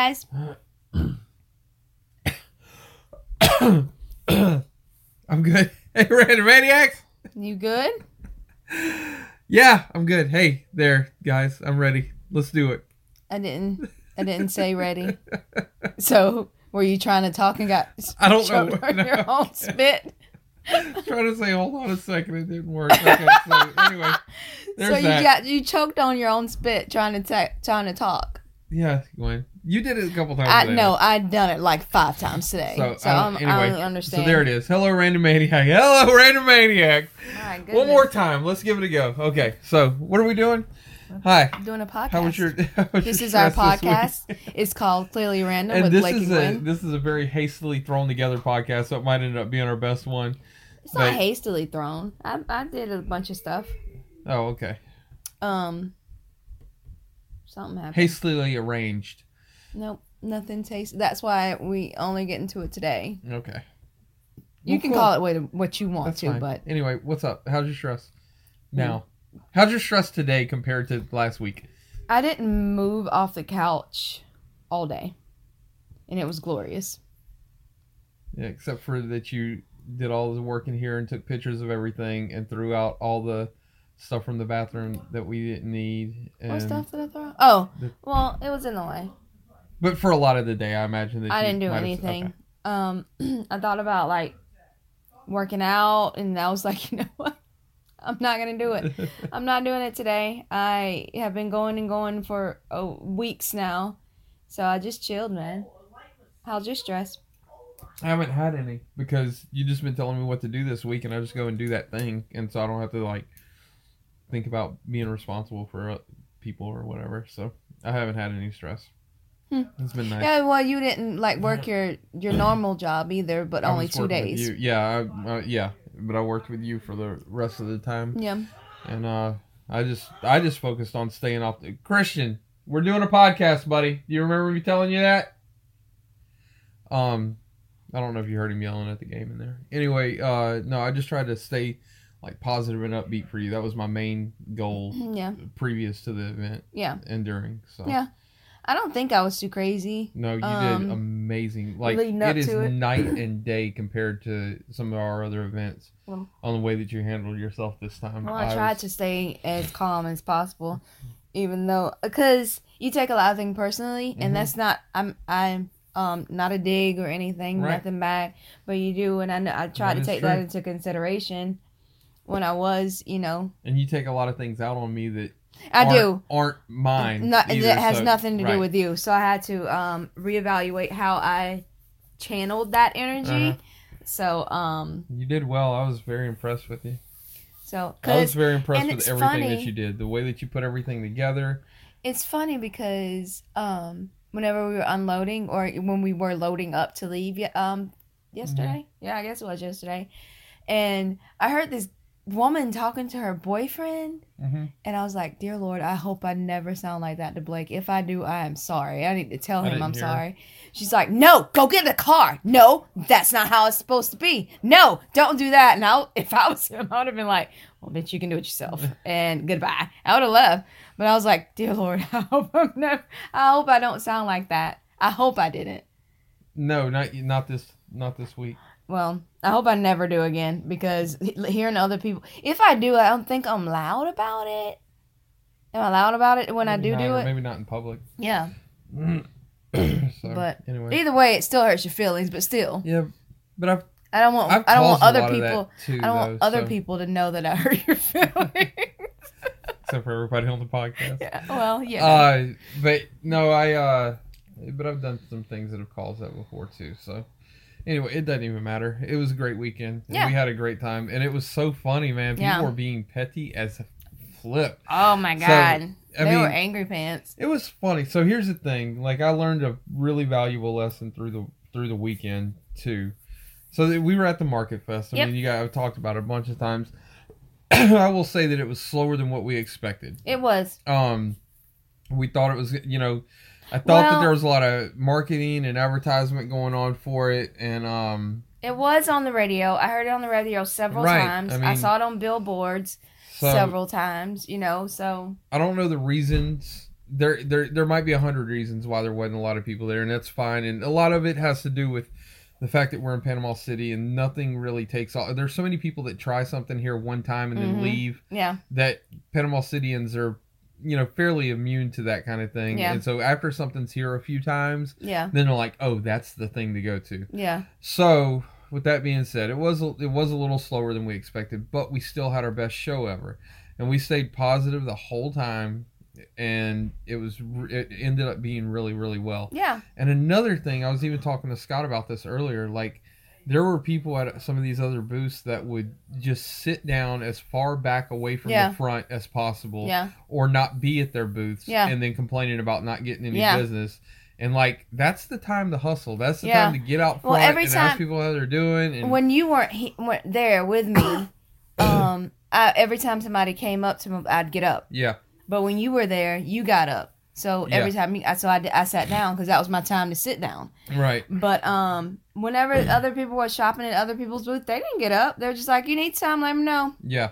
Guys. I'm good. Hey, Random Maniacs. You good? Yeah, I'm good. Hey there, guys. I'm ready. Let's do it. I didn't I didn't say ready. So were you trying to talk and got I don't know. No. your own spit? Trying to say, hold on a second. It didn't work. Okay, so anyway, so you that. got you choked on your own spit trying to ta- trying to talk. yeah, Gwen. You did it a couple times. I today. know I'd done it like five times today. So, So, I I'm, don't- I don't understand. So there it is. Hello, Random Maniac. Hello, Random Maniac. All right, One more time. Let's give it a go. Okay. So what are we doing? Hi. doing a podcast. How was your? How was this your is our stress this week? podcast. It's called Clearly Random and with this Blake is and a this is a very hastily thrown together podcast, so it might end up being our best one. It's not hastily thrown. I, I did a bunch of stuff. Oh, okay. Um, something happened. Hastily arranged. Nope, nothing tastes. That's why we only get into it today. Okay. You Well, can cool. call it what, what you want That's to, fine. but anyway, what's up? How's your stress mm. now? How's your stress today compared to last week? I didn't move off the couch all day, and it was glorious. Yeah, except for that you did all the work in here and took pictures of everything and threw out all the stuff from the bathroom that we didn't need. And, what stuff did I throw? Oh, the- well, it was in the way. But for a lot of the day, I imagine that I you didn't do might have- anything. okay. Um, I thought about like working out, and I was like, you know what? I'm not gonna do it. I'm not doing it today. I have been going and going for oh, weeks now, so I just chilled, man. How's your stress? I haven't had any because you just been telling me what to do this week, and I just go and do that thing, and so I don't have to like think about being responsible for uh, people or whatever. So I haven't had any stress. Hmm. It's been nice. Yeah, well, you didn't like work your your normal job either, but I only was two working with days. you. Yeah, I, uh, yeah, but I worked with you for the rest of the time, Yeah. and uh, I just I just focused on staying off the Christian. We're doing a podcast, buddy. Do you remember me telling you that? Um, I don't know if you heard him yelling at the game in there. Anyway, uh, no, I just tried to stay like positive and upbeat for you. That was my main goal Yeah. previous to the event Yeah. and during. So Yeah. I don't think I was too crazy. no, you Um, did amazing. Like it is it. night and day compared to some of our other events Well- on the way that you handled yourself this time. Well, I tried was- to stay as calm as possible, even though because you take a lot of things personally, and that's not I'm I'm um not a dig or anything, Right. nothing bad, but you do, and I know I tried That to take that into consideration when I was, you know, and you take a lot of things out on me that I aren't, do. aren't mine. No, either, that has so- nothing to right. do with you. So I had to um reevaluate how I channeled that energy. Uh-huh. So um You did well. I was very impressed with you. so I was very impressed with everything that you did. The way that you put everything together. It's funny because um, whenever we were unloading or when we were loading up to leave, um, yesterday, yeah, I guess it was yesterday, and I heard this woman talking to her boyfriend, Mm-hmm. and I was like, "Dear Lord, I hope I never sound like that to Blake. If I do, I am sorry. I need to tell him I'm her. sorry." She's like, "No, go get in the car. No, that's not how it's supposed to be. No, don't do that." And I, if I was him, I would have been like, "Well, bitch, you can do it yourself." and goodbye. I would have left. But I was like, "Dear Lord, I hope I'm never. I hope I don't sound like that. I hope I didn't." No, not not this not this week. Well, I hope I never do again because hearing other people. If I do, I don't think I'm loud about it. Am I loud about it when I do not, do it? Maybe not in public. Yeah. so, But anyway, Either way, it still hurts your feelings, but still, yeah, but I've I don't want I've I don't want caused a other lot of that, people too, I don't want other so- people to know that I hurt your feelings. except for everybody on the podcast. yeah. Well, yeah. Uh, but no, I uh, but I've done some things that have caused that before too. So anyway, it doesn't even matter. It was a great weekend. Yeah. we had a great time, and it was so funny, man. People Yeah. were being petty as flip. oh my so, god. I they were angry pants. It was funny. So here's the thing: like I learned a really valuable lesson through the through the weekend too. So that we were at the Market Fest. I Yep. mean, you guys have talked about it a bunch of times. I will say that it was slower than what we expected. It was. Um, we thought it was, you know, I thought that there was a lot of marketing and advertisement going on for it, and um, It was on the radio. I heard it on the radio several Right, times. I I, saw it on billboards so several times, you know, so I don't know the reasons there there there might be a hundred reasons why there wasn't a lot of people there, and that's fine. And a lot of it has to do with the fact that we're in Panama City and nothing really takes off. There's so many people that try something here one time and then Mhm. leave Yeah. that Panama Cityans are, you know, fairly immune to that kind of thing. Yeah. And so after something's here a few times, Yeah. then they're like, oh, that's the thing to go to. Yeah. So with that being said, it was it was a little slower than we expected, but we still had our best show ever, and we stayed positive the whole time, and it was it ended up being really really well. Yeah. And another thing, I was even talking to Scott about this earlier, like. There were people at some of these other booths that would just sit down as far back away from Yeah. the front as possible, Yeah. or not be at their booths, Yeah. and then complaining about not getting any business. And like that's the time to hustle. That's the time to get out Well, front every and time- ask people how they're doing. And when you weren't, he, weren't there with me, um, I, every time somebody came up to me, I'd get up. yeah, But when you were there, you got up. So every time you, I- so I, I sat down because that was my time to sit down. right. But um, whenever other people were shopping at other people's booth, they didn't get up. They're just like, "You need some, let me know." Yeah,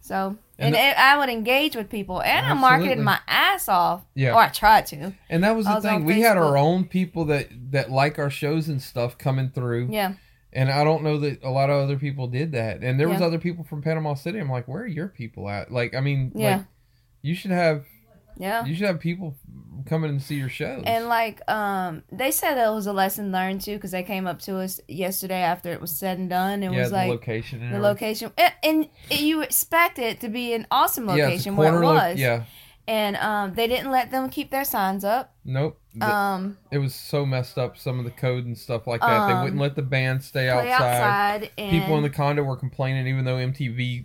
So And and, the- I would engage with people, and I marketed my ass off. Yeah. or I tried to. and that was the was thing. We had our own people that that like our shows and stuff coming through, Yeah, and I don't know that a lot of other people did that. And there was other people from Panama City. I'm like, where are your people at? Like, I mean, Yeah. like, you should have yeah. you should have people coming and see your shows. And like, um, they said it was a lesson learned too, because they came up to us yesterday after it was said and done. It yeah, was the like location. And the everything. location, and, and you expect it to be an awesome Yeah, location where it corner lo- was. yeah, And um, they didn't let them keep their signs up. nope. The- Um, it was so messed up. Some of the code and stuff like that. they Um, wouldn't let the band stay outside. outside, and people in the condo were complaining even though mtv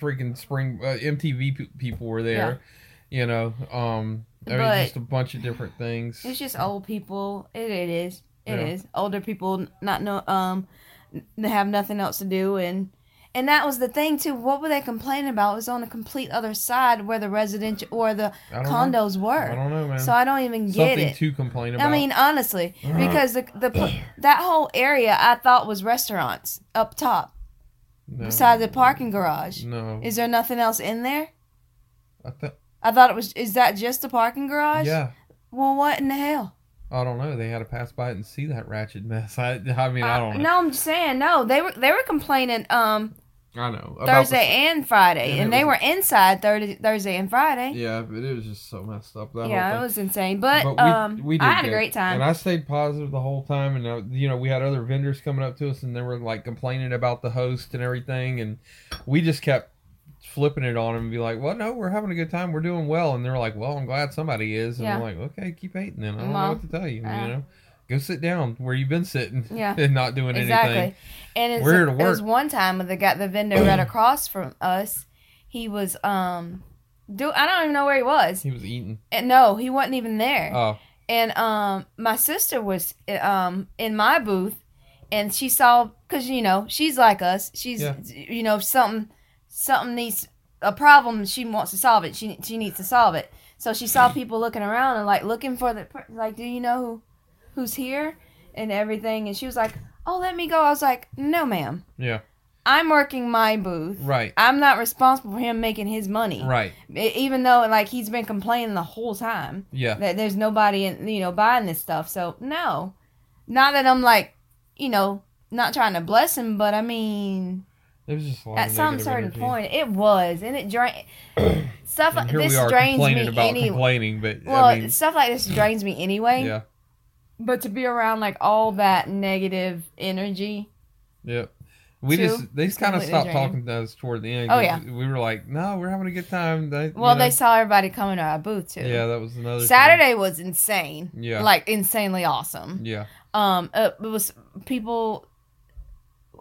freaking spring uh, mtv people were there you know um i mean just a bunch of different things It's just old people. It, it is. It is Yeah. older people not know um have nothing else to do and and that was the thing too. What were they complaining about? It was on the complete other side where the residential or the don't know. condos were. i don't know man So I don't even get something it. to complain about I mean, honestly, because the the that whole area I thought was restaurants up top no, beside the parking garage. no Is there nothing else in there? I th- I thought it was. Is that just a parking garage? yeah Well, what in the hell? i don't know they had to pass by it and see that ratchet mess i, I mean i don't know Uh, No, I'm just saying. No, they were they were complaining um i know Thursday and Friday, And and, they was- were inside Thursday, Thursday and Friday. yeah but it was just so messed up that Yeah, it was insane. But, But we, um, we did I had a great time. and I stayed positive the whole time. And uh, you know, we had other vendors coming up to us, and they were like complaining about the host and everything, and we just kept flipping it on them and be like, "Well, no, we're having a good time. We're doing well." And they're like, "Well, I'm glad somebody is." And Yeah. I'm like, "Okay, keep hating then. I don't Well, know what to tell you. uh, you know, go sit down where you've been sitting Yeah. and not doing anything. exactly. anything." And it's, We're here to it was one time when the guy, the vendor right across from us, he was um, do I don't even know where he was. He was eating. And no, he wasn't even there. Oh, and um my sister was um in my booth and she saw because you know she's like us she's Yeah. you know something something needs a problem she wants to solve it she she needs to solve it. So she saw people looking around and like looking for the like do you know who who's here and everything? And she was like oh let me go. I was like no ma'am. Yeah, i'm working my booth. Right, i'm not responsible for him making his money. Right, even though like he's been complaining the whole time yeah, that there's nobody in, you know buying this stuff. So no. Not that i'm like you know not trying to bless him but i mean It was just a lot at some certain energy. point it was and it drained stuff like this drains me complaining about any complaining, but well I mean, stuff like this drains me anyway yeah, but to be around like all that negative energy Yep. We Two, just they it's kind of stopped draining. talking to us toward the end. Oh, yeah. we were like, no, we're having a good time. They, you well know. they saw everybody coming to our booth too yeah, that was another thing. saturday was insane Yeah. like insanely awesome Yeah, um uh, it was people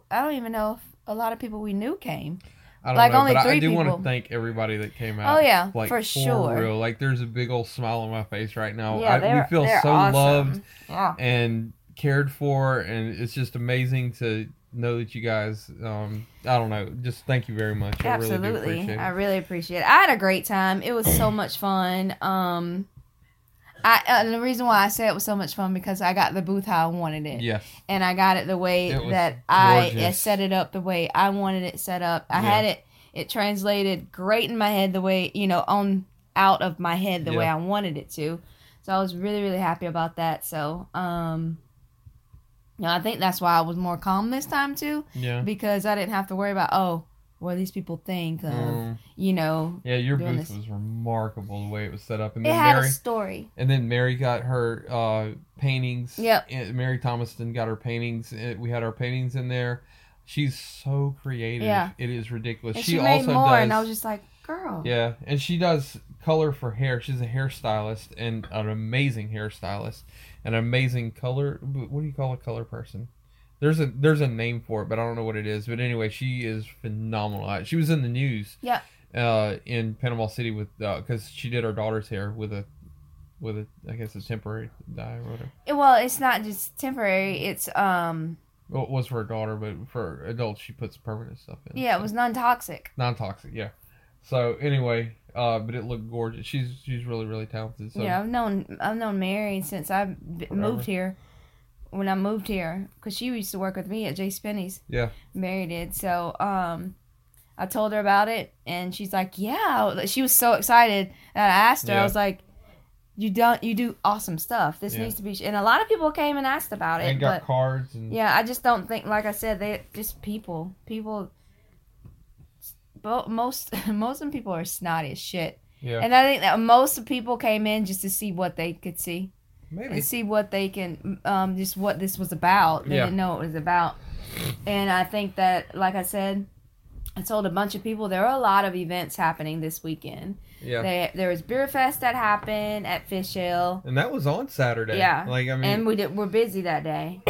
i don't even know if a lot of people we knew came I don't Like, know, only but I, I three do want to thank everybody that came out. Oh, yeah, like for sure. real. Like there's a big old smile on my face right now. yeah I, we feel so awesome. loved yeah and cared for, and it's just amazing to know that you guys. Um, I don't know. Just thank you very much. I really absolutely appreciate it. i really appreciate it i had a great time it was so much fun um I, uh, the reason why I say it was so much fun because I got the booth how I wanted it, yes. and I got it the way It that I gorgeous. set it up the way I wanted it set up. I Yeah. had it it translated great in my head the way you know on out of my head the way I wanted it to. So I was really really happy about that. So um, you know, I think that's why I was more calm this time too Yeah. because I didn't have to worry about oh what these people think of Mm. you know. Yeah, your doing booth this. was remarkable the way it was set up, and It then had Mary, a story. and then Mary got her uh, paintings. Yep. Mary Thomaston got her paintings. uh, We had our paintings in there. She's so creative. Yeah. it is ridiculous. And she, she, made also more, does. and I was just like, girl. Yeah, and she does color for hair. She's a hairstylist and an amazing hairstylist, and an amazing color. What do you call a color person? There's a there's a name for it, but I don't know what it is. But anyway, she is phenomenal. She was in the news. Yeah. Uh, in Panama City with because she did her daughter's hair with a with a I guess a temporary dye or whatever. Well, it's not just temporary. It's um Well, it was for her daughter, but for adults she puts permanent stuff in. yeah, it was non-toxic. non-toxic. Yeah. So anyway, uh, but it looked gorgeous. She's she's really really talented. So yeah, I've known I've known Mary since I b- moved here. When I moved here, because she used to work with me at J. Spinney's. Yeah. Mary did. So um, I told her about it, and she's like, "Yeah." She was so excited. And I asked her. I was like, "You don't. You do awesome stuff. This Yeah. needs to be." And a lot of people came and asked about it. and got but cards and yeah, I just don't think. Like I said, they just people. People. Bo- most most of people are snotty as shit. yeah. And I think that most of people came in just to see what they could see Maybe. and see what they can, um, just what this was about. They Yeah. didn't know what it was about. And I think that, like I said, I told a bunch of people there are a lot of events happening this weekend. Yeah. They, there was Beer Fest that happened at Fish Hill, and that was on Saturday. Yeah. Like I mean, and we did, we're busy that day.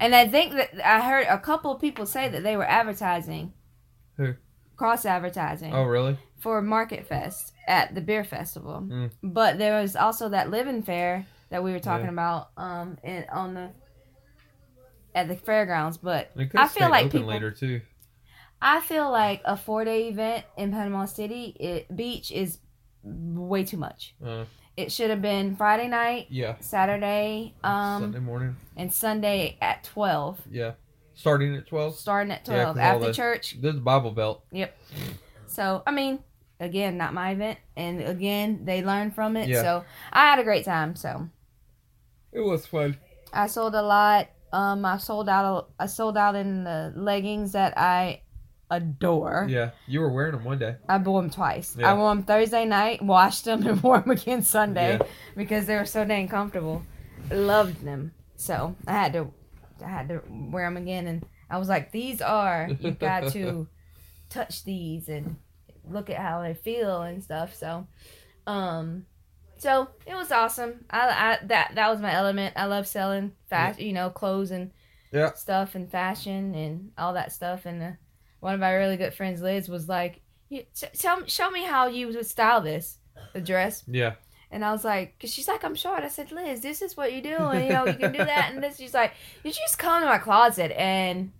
and I think that I heard a couple of people say that they were advertising. Who? Cross advertising. oh really? for Market Fest at the beer festival. Mm. But there was also that living fair that we were talking Yeah. about um in, on the at the fairgrounds. But I feel like people- later too. I feel like a four day event in Panama City it, beach is way too much. Uh, It should have been Friday night, yeah. Saturday, um, Sunday morning. and Sunday at twelve, Yeah. Starting at twelve. starting at Yeah, twelve all after the- church. There's a Bible Belt. Yep. So I mean, again, not my event, and again, they learned from it. Yeah. So I had a great time. So. It was fun. I sold a lot. Um, I sold out. I sold out in the leggings that I adore. Yeah. You were wearing them one day. I wore them twice. Yeah. I wore them Thursday night, washed them, and wore them again Sunday Yeah. because they were so dang comfortable. Loved them, so I had to, I had to wear them again. And I was like, "These are you've got to touch these and look at how they feel and stuff." So, um, so it was awesome. I, I that that was my element. I love selling fast, you know, clothes and Yeah. stuff and fashion and all that stuff. And uh, one of my really good friends, Liz, was like, "Tell show me how you would style this, the dress." Yeah. And I was like, cause she's like, I'm short. I said, Liz, this is what you do, and you know, you can do that. And this, she's like, you just come to my closet and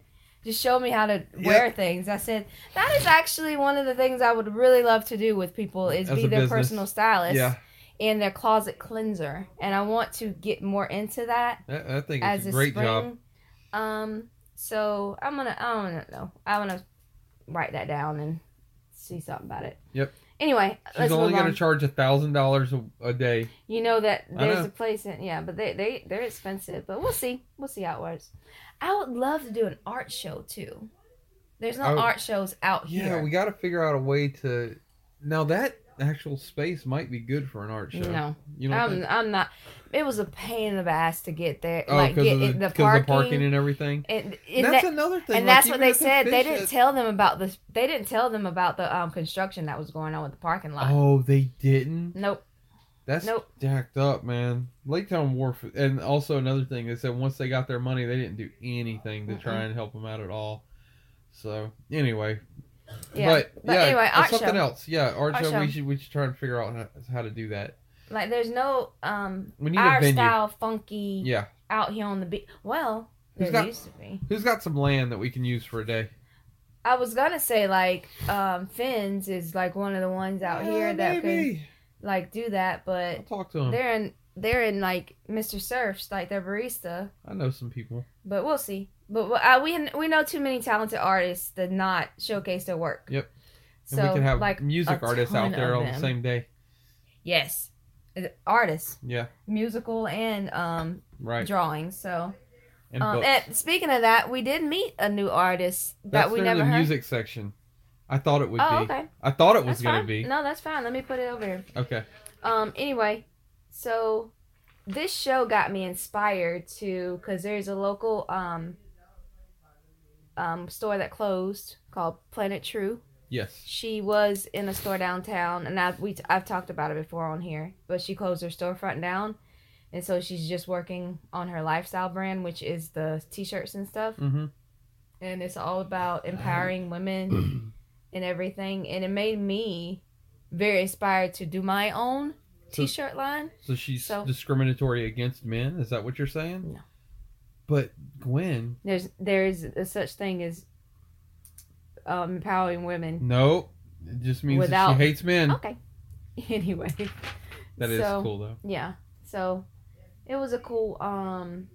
just show me how to wear things. I said, that is actually one of the things I would really love to do with people is As be their business. personal stylist Yeah. And their closet cleanser. And I want to get more into that I, I think it's a great spring. job. Um, so I'm gonna, I don't know, I want to write that down and see something about it. Yep. Anyway, She's let's only going on. to charge a thousand dollars a day. You know that there's know. a place in yeah, but they they they're expensive. But we'll see. We'll see how it works. I would love to do an art show too. There's no would- art shows out Yeah, here. Yeah, we got to figure out a way to. Now that actual space might be good for an art show. No, You know. I'm I'm not. It was a pain in the ass to get there. Oh, like get the, it- parking. the parking and everything. and, and that's that- another thing. and like, that's what they said. They didn't tell them about the. They didn't tell them about the um construction that was going on with the parking lot. Oh, they didn't. Nope. That's Nope. jacked up, man. Laketown Wharf, and also another thing, they said once they got their money, they didn't do anything to try Mm-mm. and help them out at all. So anyway, Yeah. but, But yeah, anyway, uh, art something show. else. Yeah, art, Art show. We should we should try and figure out how, how to do that. Like there's no um We need our style funky Yeah, out here on the beach. Well, Who's there got- used to be. who's got some land that we can use for a day? I was gonna say like um Finn's is like one of the ones out Uh, here that can maybe. like do that, I'll but talk to them. they're in they're in like Mr. Surf's like their barista. I know some people. But we'll see. But uh, we we know too many talented artists that not showcase their work. Yep. So and we can have like music artists out there on the same day. Yes, artists. Yeah, musical and um right. drawing. So, And um, and speaking of that, we did meet a new artist that That's we never the heard. music section. I thought it would oh, be. okay. I thought it was That's gonna fine. be. No, that's fine. Let me put it over here. Okay. Um. Anyway, so this show got me inspired to because there's a local um um store that closed called Planet True. Yes. She was in a store downtown, and I've we I've talked about it before on here, but she closed her storefront down, and so she's just working on her lifestyle brand, which is the t-shirts and stuff, Mm-hmm. and it's all about empowering women and everything, and it made me very inspired to do my own So- t-shirt line. So she's So- discriminatory against men. Is that what you're saying? No. But Gwen, There's there's a such thing as um, empowering women. no, it just means Without- she hates men. Okay. Anyway, That is so, cool though. Yeah. So it was a cool um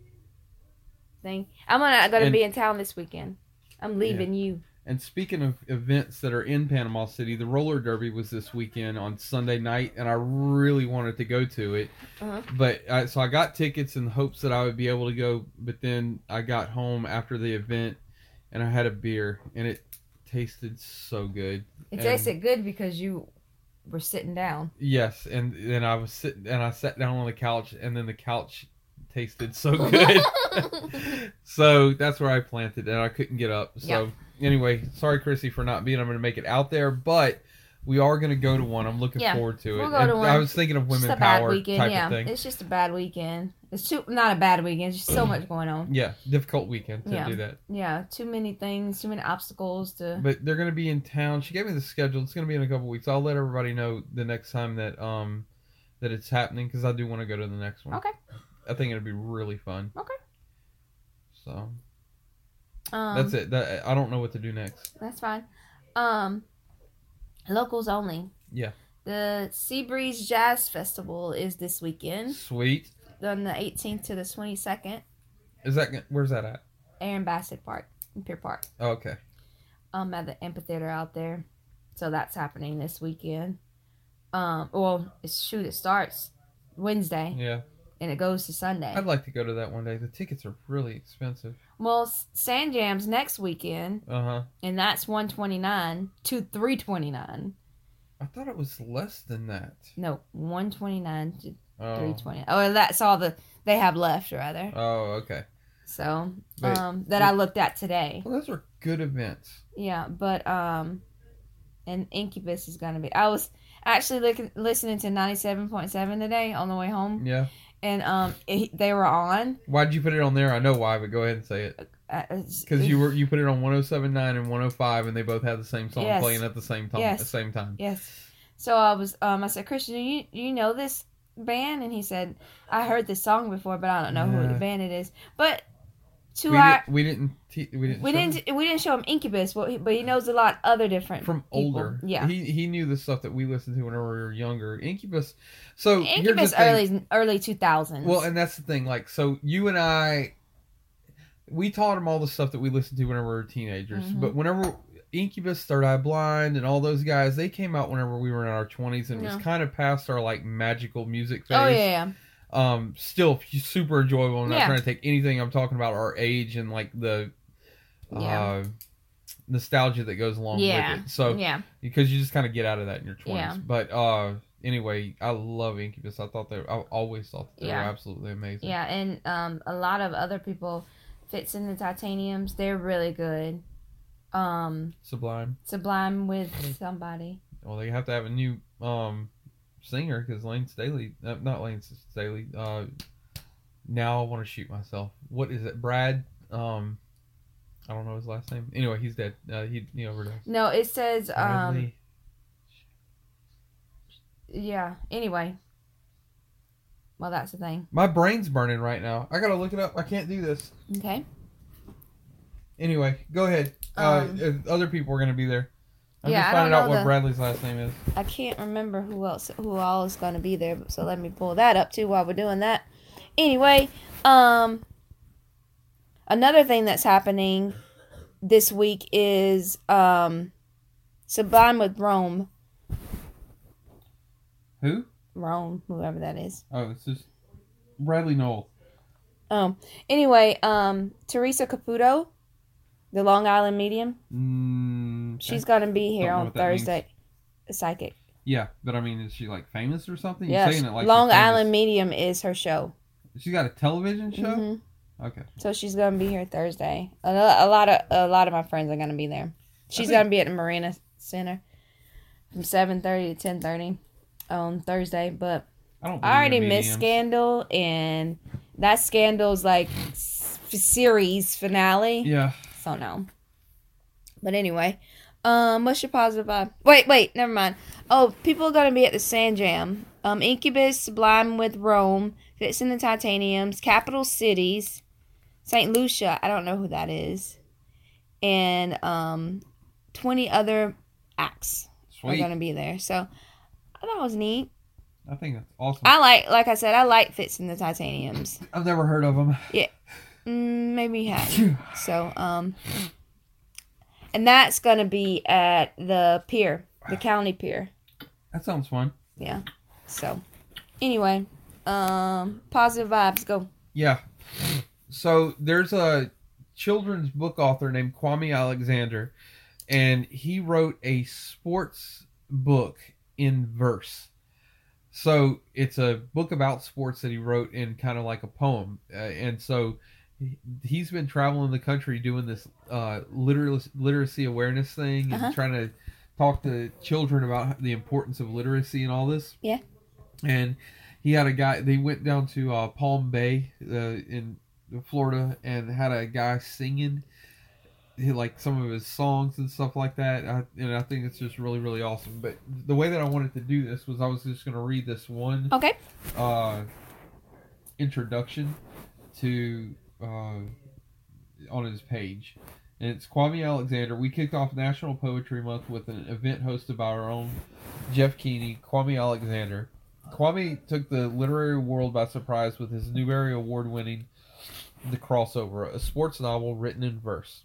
thing. I'm gonna I gonna And- be in town this weekend. I'm leaving you. And speaking of events that are in Panama City, the roller derby was this weekend on Sunday night, and I really wanted to go to it. Uh-huh. But I, so I got tickets in hopes that I would be able to go. But then I got home after the event, and I had a beer, and it tasted so good. It And- tasted good because you were sitting down. Yes, and then I was sitting, and I sat down on the couch, and then the couch tasted so good. so that's where I planted, and I couldn't get up. So anyway, sorry, Chrissy, for not being able to make it out there, but we are going to go to one. I'm looking Yeah, forward to it. we'll go And to one. I was thinking of women power weekend, type yeah. of thing. It's just a bad weekend. It's too not a bad weekend. Just so much going on. Yeah, difficult weekend to Yeah. do that. Yeah, too many things, too many obstacles to. But they're going to be in town. She gave me the schedule. It's going to be in a couple weeks. I'll let everybody know the next time that um that it's happening because I do want to go to the next one. Okay. I think it'll be really fun. Okay. So Um, that's it. That, I don't know what to do next. That's fine. Um, locals only. Yeah. The Sea Breeze Jazz Festival is this weekend, Sweet. on the 18th to the 22nd, Is that where's that at? Aaron Bessant Park, in Pier Park. Oh, okay. Um, at the amphitheater out there. So that's happening this weekend. Um, well, it's shoot, it starts Wednesday Yeah. And it goes to Sunday. I'd like to go to that one day. The tickets are really expensive. Well, Sand Jam's next weekend, Uh huh. and that's 129 to 329. I thought it was less than that. No, 129 to Oh. 320. Oh, that's all the they have left, rather. Oh, okay. So, But- um, that I looked at today. Well, those are good events. Yeah, but um, and Incubus is gonna be. I was actually looking, listening to 97.7 today on the way home, Yeah. And um, it, they were on. Why'd you put it on there? I know why, but go ahead and say it. uh, Because you were you put it on 107.9 and 105, and they both had the same song Yes. playing at the same time. Yes. At the same time. Yes. So I was um I said, Christian, you you know this band? And he said, I heard this song before, but I don't know who the band it is. But to we, our didn't, we didn't. Te- we didn't. we show didn't we didn't show him Incubus, but he, but he knows a lot other different from people. older. Yeah. He he knew the stuff that we listened to whenever we were younger. Incubus. So Incubus thing. early early two thousands. Well, and that's the thing. Like, so you and I, we taught him all the stuff that we listened to whenever we were teenagers. Mhm. But whenever Incubus, Third Eye Blind, and all those guys, they came out whenever we were in our twenties, and Yeah. was kind of past our like magical music phase. oh yeah, yeah. Um, still super enjoyable. I'm not Yeah. trying to take anything. I'm talking about our age and like the, Yeah. uh, nostalgia that goes along Yeah. with it. So yeah. because you just kind of get out of that in your 20s. Yeah. But uh, anyway, I love Incubus. I thought they, I always thought that they were absolutely amazing. Yeah, and um, a lot of other people Fitz and the Tantrums. They're really good. Um, Sublime. Sublime with somebody. Well, they have to have a new um singer because Layne Staley, uh, not Layne Staley. Uh, now I want to shoot myself. What is it, Brad? Um, I don't know his last name. Anyway, he's dead. Uh, he he overdosed. No, it says um, yeah. Anyway, well, that's the thing. My brain's burning right now. I gotta look it up. I can't do this. Okay. Anyway, go ahead. Uh, Um, uh, other people are gonna be there. I'm Yeah, just I finding out what the- Bradley's last name is. I can't remember who else who all is going to be there, so let me pull that up too while we're doing that. Anyway, um another thing that's happening this week is um Sublime with Rome. Who? Rome, whoever that is. Oh, it's just Bradley Nowell. Um. Anyway, um, Teresa Caputo, the Long Island medium, Mm, she's gonna be here on. Thursday. Psychic. yeah, but I mean, is she like famous or something? You're saying it like Long. Island medium is her show. She's got a television show. Mhm. Okay. So she's gonna be here Thursday. A, a lot of a lot of my friends are gonna be there. She's think- gonna be at the Marina Center from seven thirty to ten thirty on Thursday. But I don't. I already missed. Scandal, and that Scandal's like series finale. Yeah. So no. But anyway, um, what's your positive vibe? Wait, wait, never mind. Oh, people are gonna be at the Sand Jam. Um, Incubus, Sublime with Rome, Fitz and the Tantrums, Capital Cities, Saint Lucia. I don't know who that is, and um, twenty other acts are gonna be there. So I thought it was neat. I think that's awesome. I like, like I said, I like Fitz and the Tantrums. I've never heard of them. Mm, maybe you have. So, um, and that's gonna be at the pier, the county pier. That sounds fun. Yeah. So, anyway, um, positive vibes. Go. Yeah. So there's a children's book author named Kwame Alexander, and he wrote a sports book in verse. So it's a book about sports that he wrote in kind of like a poem, uh, and so he- he's been traveling the country doing this uh, literacy literacy awareness thing and Uh-huh. trying to talk to children about the importance of literacy and all this. Yeah. And he had a guy. They went down to uh, Palm Bay uh, in Florida and had a guy singing he, like some of his songs and stuff like that. I, and I think it's just really really awesome. But the way that I wanted to do this was I was just going to read this one Okay. uh, introduction to uh, on his page. And it's Kwame Alexander. We kicked off National Poetry Month with an event hosted by our own Jeff Keeney, Kwame Alexander. Kwame took the literary world by surprise with his Newbery Award winning The Crossover, a sports novel written in verse.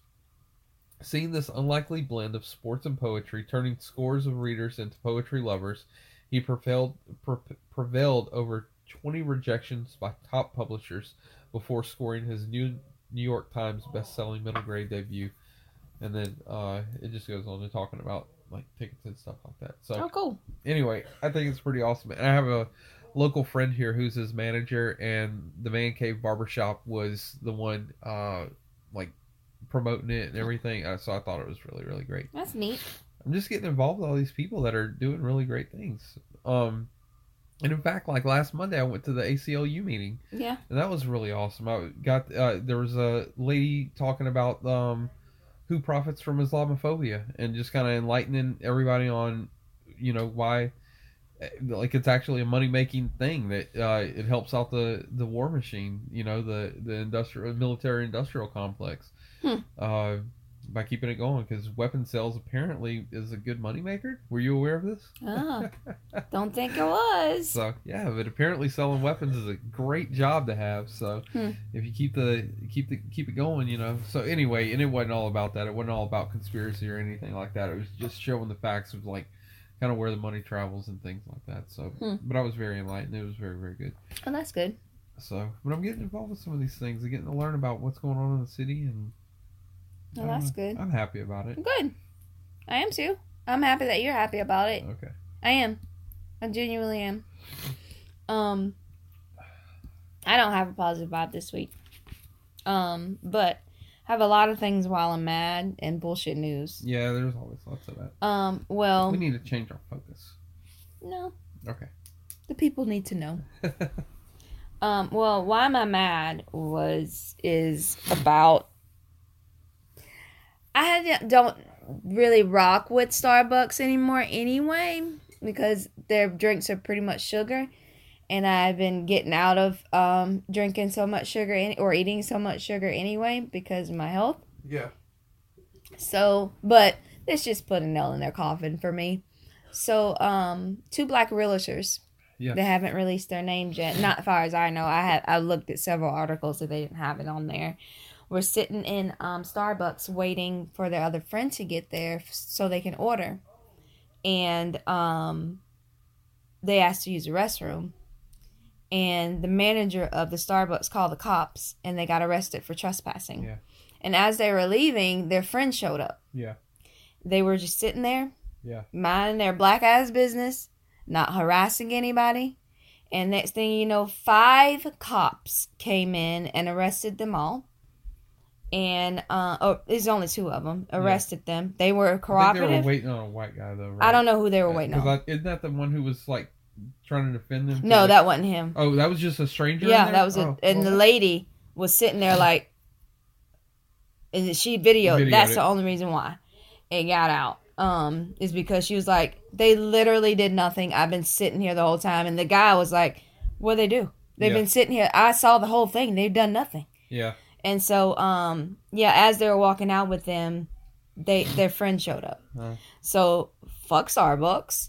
Seeing this unlikely blend of sports and poetry, turning scores of readers into poetry lovers, he prevailed, pre- prevailed over 20 rejections by top publishers before scoring his new New York Times best-selling middle grade debut. And then uh, it just goes on to talking about like tickets and stuff like that. So Oh, cool. anyway, I think it's pretty awesome. And I have a local friend here who's his manager, and the Man Cave Barbershop was the one uh, like promoting it and everything. Uh, So I thought it was really, really great. That's neat. I'm just getting involved with all these people that are doing really great things. Um, and in fact, like last Monday, I went to the ACLU meeting, Yeah. and that was really awesome. I got uh, there was a lady talking about um, who profits from Islamophobia, and just kind of enlightening everybody on, you know, why, eh, like it's actually a money making thing that uh, it helps out the the war machine, you know, the the industrial military industrial complex. Hmm. Uh, by keeping it going, because weapon sales apparently is a good moneymaker. Were you aware of this? Oh, don't think it was. So yeah, but apparently selling weapons is a great job to have. So Hmm. if you keep the keep the keep it going, you know. So anyway, and it wasn't all about that. It wasn't all about conspiracy or anything like that. It was just showing the facts of like kind of where the money travels and things like that. So, Hmm. but I was very enlightened. It was very very good. Oh, that's good. So, but I'm getting involved with some of these things. I'm getting to learn about what's going on in the city, and Oh, that's good. I'm happy about it. Good. I am too. I'm happy that you're happy about it. Okay. I am. I genuinely am. Um, I don't have a positive vibe this week. Um, but I have a lot of things while I'm mad and bullshit news. Yeah, there's always lots of that. Um, well, We need to change our focus. no, Okay. the people need to know. Um, well, why am I mad was is about I don't really rock with Starbucks anymore anyway because their drinks are pretty much sugar, and I've been getting out of um, drinking so much sugar any- or eating so much sugar anyway because of my health. Yeah. So, but this just put a nail in their coffin for me. So, um, two black realtors. Yeah. They haven't released their names yet. Not far as I know. I had I looked at several articles that they didn't have it on there. We're sitting in um, Starbucks waiting for their other friend to get there so they can order. And um, they asked to use the restroom, and the manager of the Starbucks called the cops, and they got arrested for trespassing. Yeah. And as they were leaving, their friend showed up. Yeah. They were just sitting there, Yeah. minding their black ass business, not harassing anybody. And next thing you know, five cops came in and arrested them all. And uh, oh, there's only two of them. Arrested them. They were think they cooperative. were waiting on a white guy though. Right? I don't know who they were waiting on. Isn't that the one who was like trying to defend them? No, that wasn't him. Oh, that was just a stranger. Yeah, that was it. Oh, and the lady was sitting there like, and she videoed. Videoed that's it. the only reason why it got out. Um, is because she was like, they literally did nothing. I've been sitting here the whole time, and the guy was like, what they do? They've Yeah. been sitting here. I saw the whole thing. They've done nothing. yeah. And so, um, yeah, as they were walking out with them, they their friend showed up. Huh. So fuck Starbucks.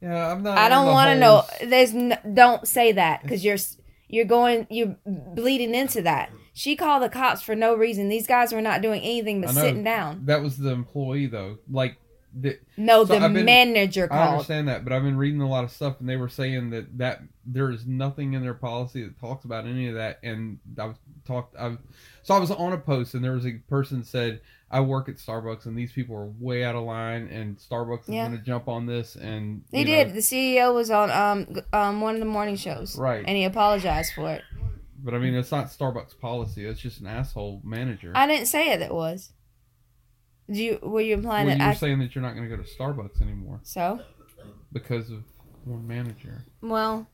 Yeah, I'm not. I don't want to know. There's n- don't say that because you're you're going you're bleeding into that. She called the cops for no reason. These guys were not doing anything but know. sitting down. That was the employee though. Like, the, No, So the been- manager I understand that, but I've been reading a lot of stuff, and they were saying that that there is nothing in their policy that talks about any of that. And I've talked. I've so I was on a post, and there was a person said, "I work at Starbucks, and these people are way out of line, and Starbucks is going to jump on this." And They did. know, The CEO was on um um one of the morning shows, Right. And he apologized for it. but I mean, it's not Starbucks policy. It's just an asshole manager. I didn't say it. It was. Do you were you implying well, you that? were I, saying that you're not going to go to Starbucks anymore so because of one manager. well,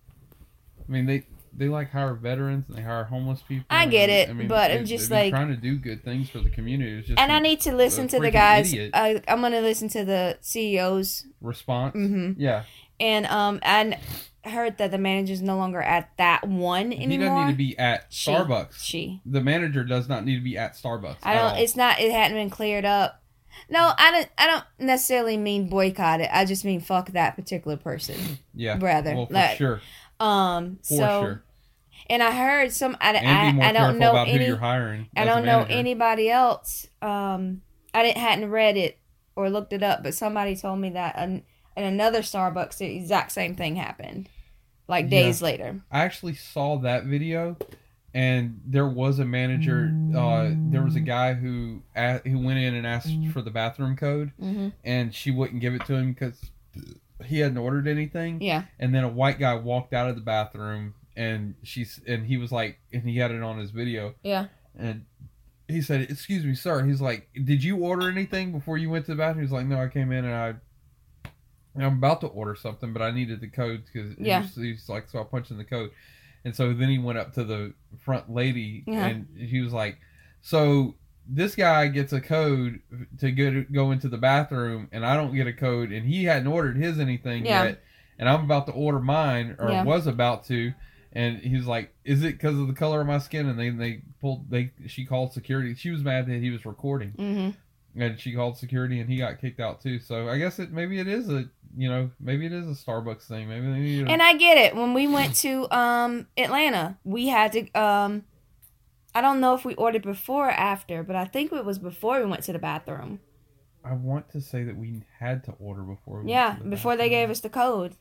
I mean, they they like hire veterans and they hire homeless people. I get and, it, I mean, but they- I'm just like- trying to do good things for the community. It's just and I a need to listen to the guys. idiot. I, I'm gonna listen to the CEOs. response. hmm Yeah, And um, and heard that the manager's no longer at that one he anymore. doesn't need to be at She. Starbucks. She. The manager does not need to be at Starbucks. I don't. It's not. It hadn't been cleared up. No, I don't. I don't necessarily mean boycott it. I just mean fuck that particular person. yeah, rather, well, for like, sure, Um. for so, sure. and I heard some. I, And be more I, I don't know about who any. you're hiring. I don't know anybody else. Um. I didn't hadn't read it or looked it up, but somebody told me that an, in another Starbucks, the exact same thing happened, like Yeah. days later. I actually saw that video, and there was a manager. Uh, there was a guy who a who went in and asked Mm-hmm. for the bathroom code, hmm and she wouldn't give it to him because he hadn't ordered anything. Yeah. And then a white guy walked out of the bathroom, and she's and he was like, and he had it on his video, Yeah. and he said, "Excuse me, sir." He's like, "Did you order anything before you went to the bathroom?" He's like, "No, I came in and I." and I'm about to order something, but I needed the code because Yeah. he's like, so I punched in the code, and so then he went up to the front lady Yeah. and he was like, "So this guy gets a code to go go into the bathroom, and I don't get a code, and he hadn't ordered his anything Yeah. yet, and I'm about to order mine or Yeah. was about to." And he's like, "Is it because of the color of my skin?" And they they pulled they she called security. She was mad that he was recording, hmm and she called security, and he got kicked out too. So I guess it maybe it is a you know maybe it is a Starbucks thing. Maybe they need. And I get it. When we went to um Atlanta, we had to um I don't know if we ordered before or after, but I think it was before we went to the bathroom. I want to say that we had to order before. We Yeah, the before they gave us the code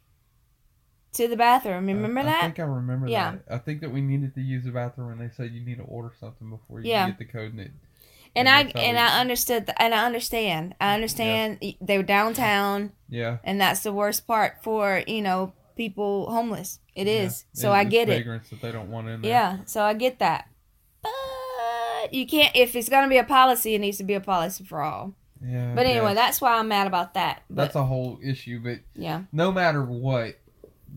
to the bathroom. Remember I, that? I think I remember Yeah. that. I think that we needed to use the bathroom, and they said you need to order something before you Yeah. get the code. And it, and I and I understood th- and I understand. I understand they were downtown yeah, and that's the worst part for, you know, people homeless. It is. yeah. So I get it. That they don't want in there. Yeah, so I get that. But you can't if it's going to be a policy, it needs to be a policy for all. yeah. But anyway, yeah. that's why I'm mad about that. But that's a whole issue. But yeah, no matter what,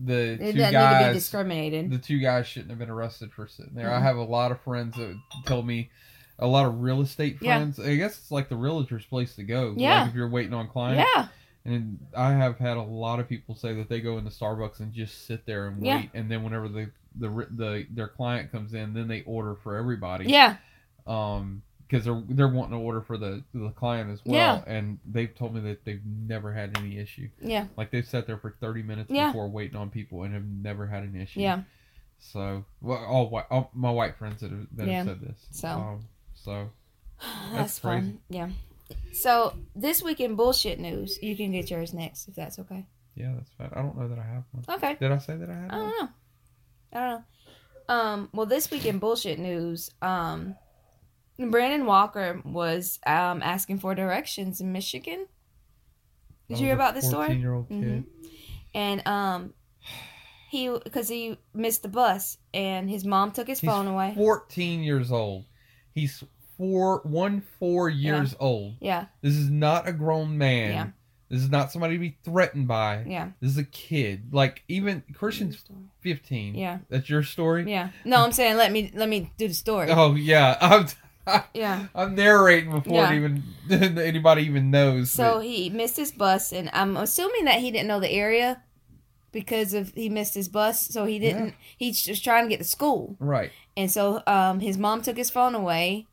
the it two doesn't need to be guys, discriminated. the two guys shouldn't have been arrested for sitting there. I Mhm. have a lot of friends that told me. A lot of real estate Yeah. friends. I guess it's like the realtor's place to go. Yeah. Like if you're waiting on clients. yeah, And I have had a lot of people say that they go into Starbucks and just sit there and wait, Yeah. and then whenever the the the their client comes in, then they order for everybody. yeah, Um, because they're they're wanting to order for the the client as well, Yeah. and they've told me that they've never had any issue. yeah, Like they've sat there for thirty minutes Yeah. before waiting on people and have never had an issue. yeah. So, well, all white, all my white friends that have, that Yeah. have said this. So. um, so That's, That's fun. Yeah. So this week in bullshit news, you can get yours next if that's okay. Yeah, that's fine. I don't know that I have one. Okay. Did I say that I had one? I don't know. I don't know. Um, well, this week in bullshit news, um, Brennan Walker was um asking for directions in Michigan, Did you hear about this story? Fourteen year old kid. Mhm. and um, he because he missed the bus and his mom took his He's phone away. Fourteen years old. He's four one four years old. Yeah, This is not a grown man. Yeah. This is not somebody to be threatened by. yeah, This is a kid. Like even Christian's fifteen. yeah, That's your story. yeah. No, I'm saying let me let me do the story. Oh yeah. I'm Yeah. I'm narrating before Yeah. even anybody even knows. So that- he missed his bus, and I'm assuming that he didn't know the area because of he missed his bus. So he didn't. He's just trying to get to school, right. and so um, his mom took his phone away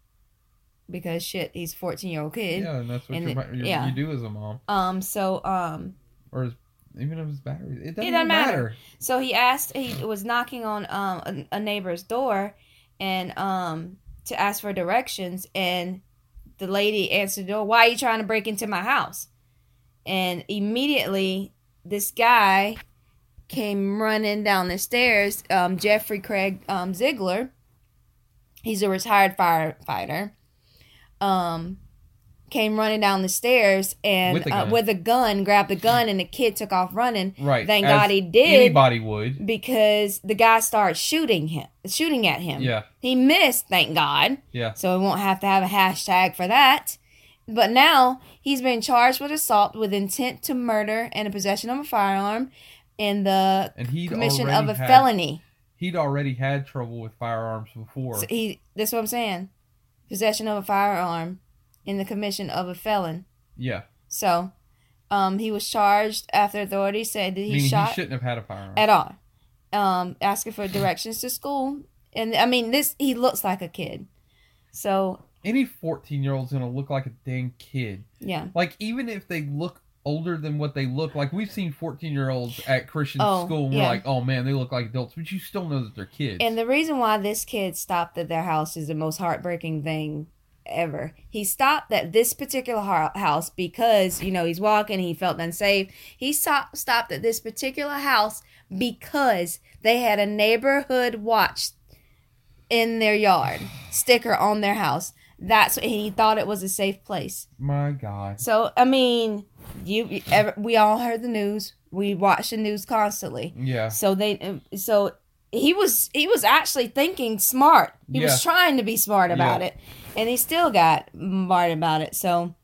because shit, he's a 14 year old kid. Yeah, and that's what and your, it- ma- your, yeah. you do as a mom, Um, so um, or even if it's batteries, it doesn't, doesn't matter. matter. so he asked. He was knocking on um a, a neighbor's door, and um to ask for directions, and the lady answered the door. Why are you trying to break into my house? And immediately, this guy came running down the stairs. Um, Jeffrey Craig um, Zeigler. He's a retired firefighter. Um, came running down the stairs and With a uh, gun. with a gun, grabbed the gun, and the kid took off running Right. Thank as God he did. Anybody would. because the guy started shooting him, shooting at him. Yeah. He missed, thank God. Yeah. So we won't have to have a hashtag for that. But now he's been charged with assault with intent to murder and a possession of a firearm in the And commission of a had, felony. He'd already had trouble with firearms before. So he that's what I'm saying. Possession of a firearm in the commission of a felon. yeah. So um he was charged after authorities said that he Meaning shot he shouldn't have had a firearm. at all. Um, asking for directions to school, and I mean this. He looks like a kid, so Any 14 year old's going to look like a dang kid. yeah, Like, even if they look older than what they look like, we've seen 14 year olds at Christian Oh, school and we're like, oh man, they look like adults, but you still know that they're kids. and the reason why this kid stopped at their house is the most heartbreaking thing ever. He stopped at this particular house because you know he's walking, he felt unsafe. He stopped stopped at this particular house because they had a neighborhood watch in their yard sticker on their house. That's what he thought it was a safe place. My God. So I mean, you ever, we all heard the news. We watch the news constantly. Yeah. So they so he was he was actually thinking smart. He Yeah. was trying to be smart about Yeah. it, and he still got smart about it. So,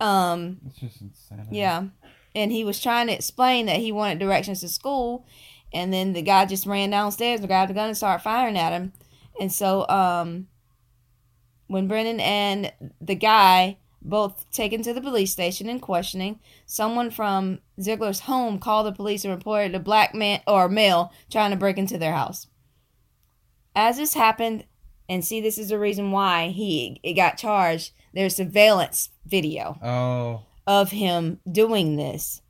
um, It's just insane. yeah, and he was trying to explain that he wanted directions to school, and then the guy just ran downstairs and grabbed a gun and started firing at him, and so um, when Brennan and the guy both taken to the police station and questioning, someone from Zeigler's home called the police and reported a black man or male trying to break into their house. As this happened, and see, this is the reason why he it got charged. There's surveillance video Oh. of him doing this.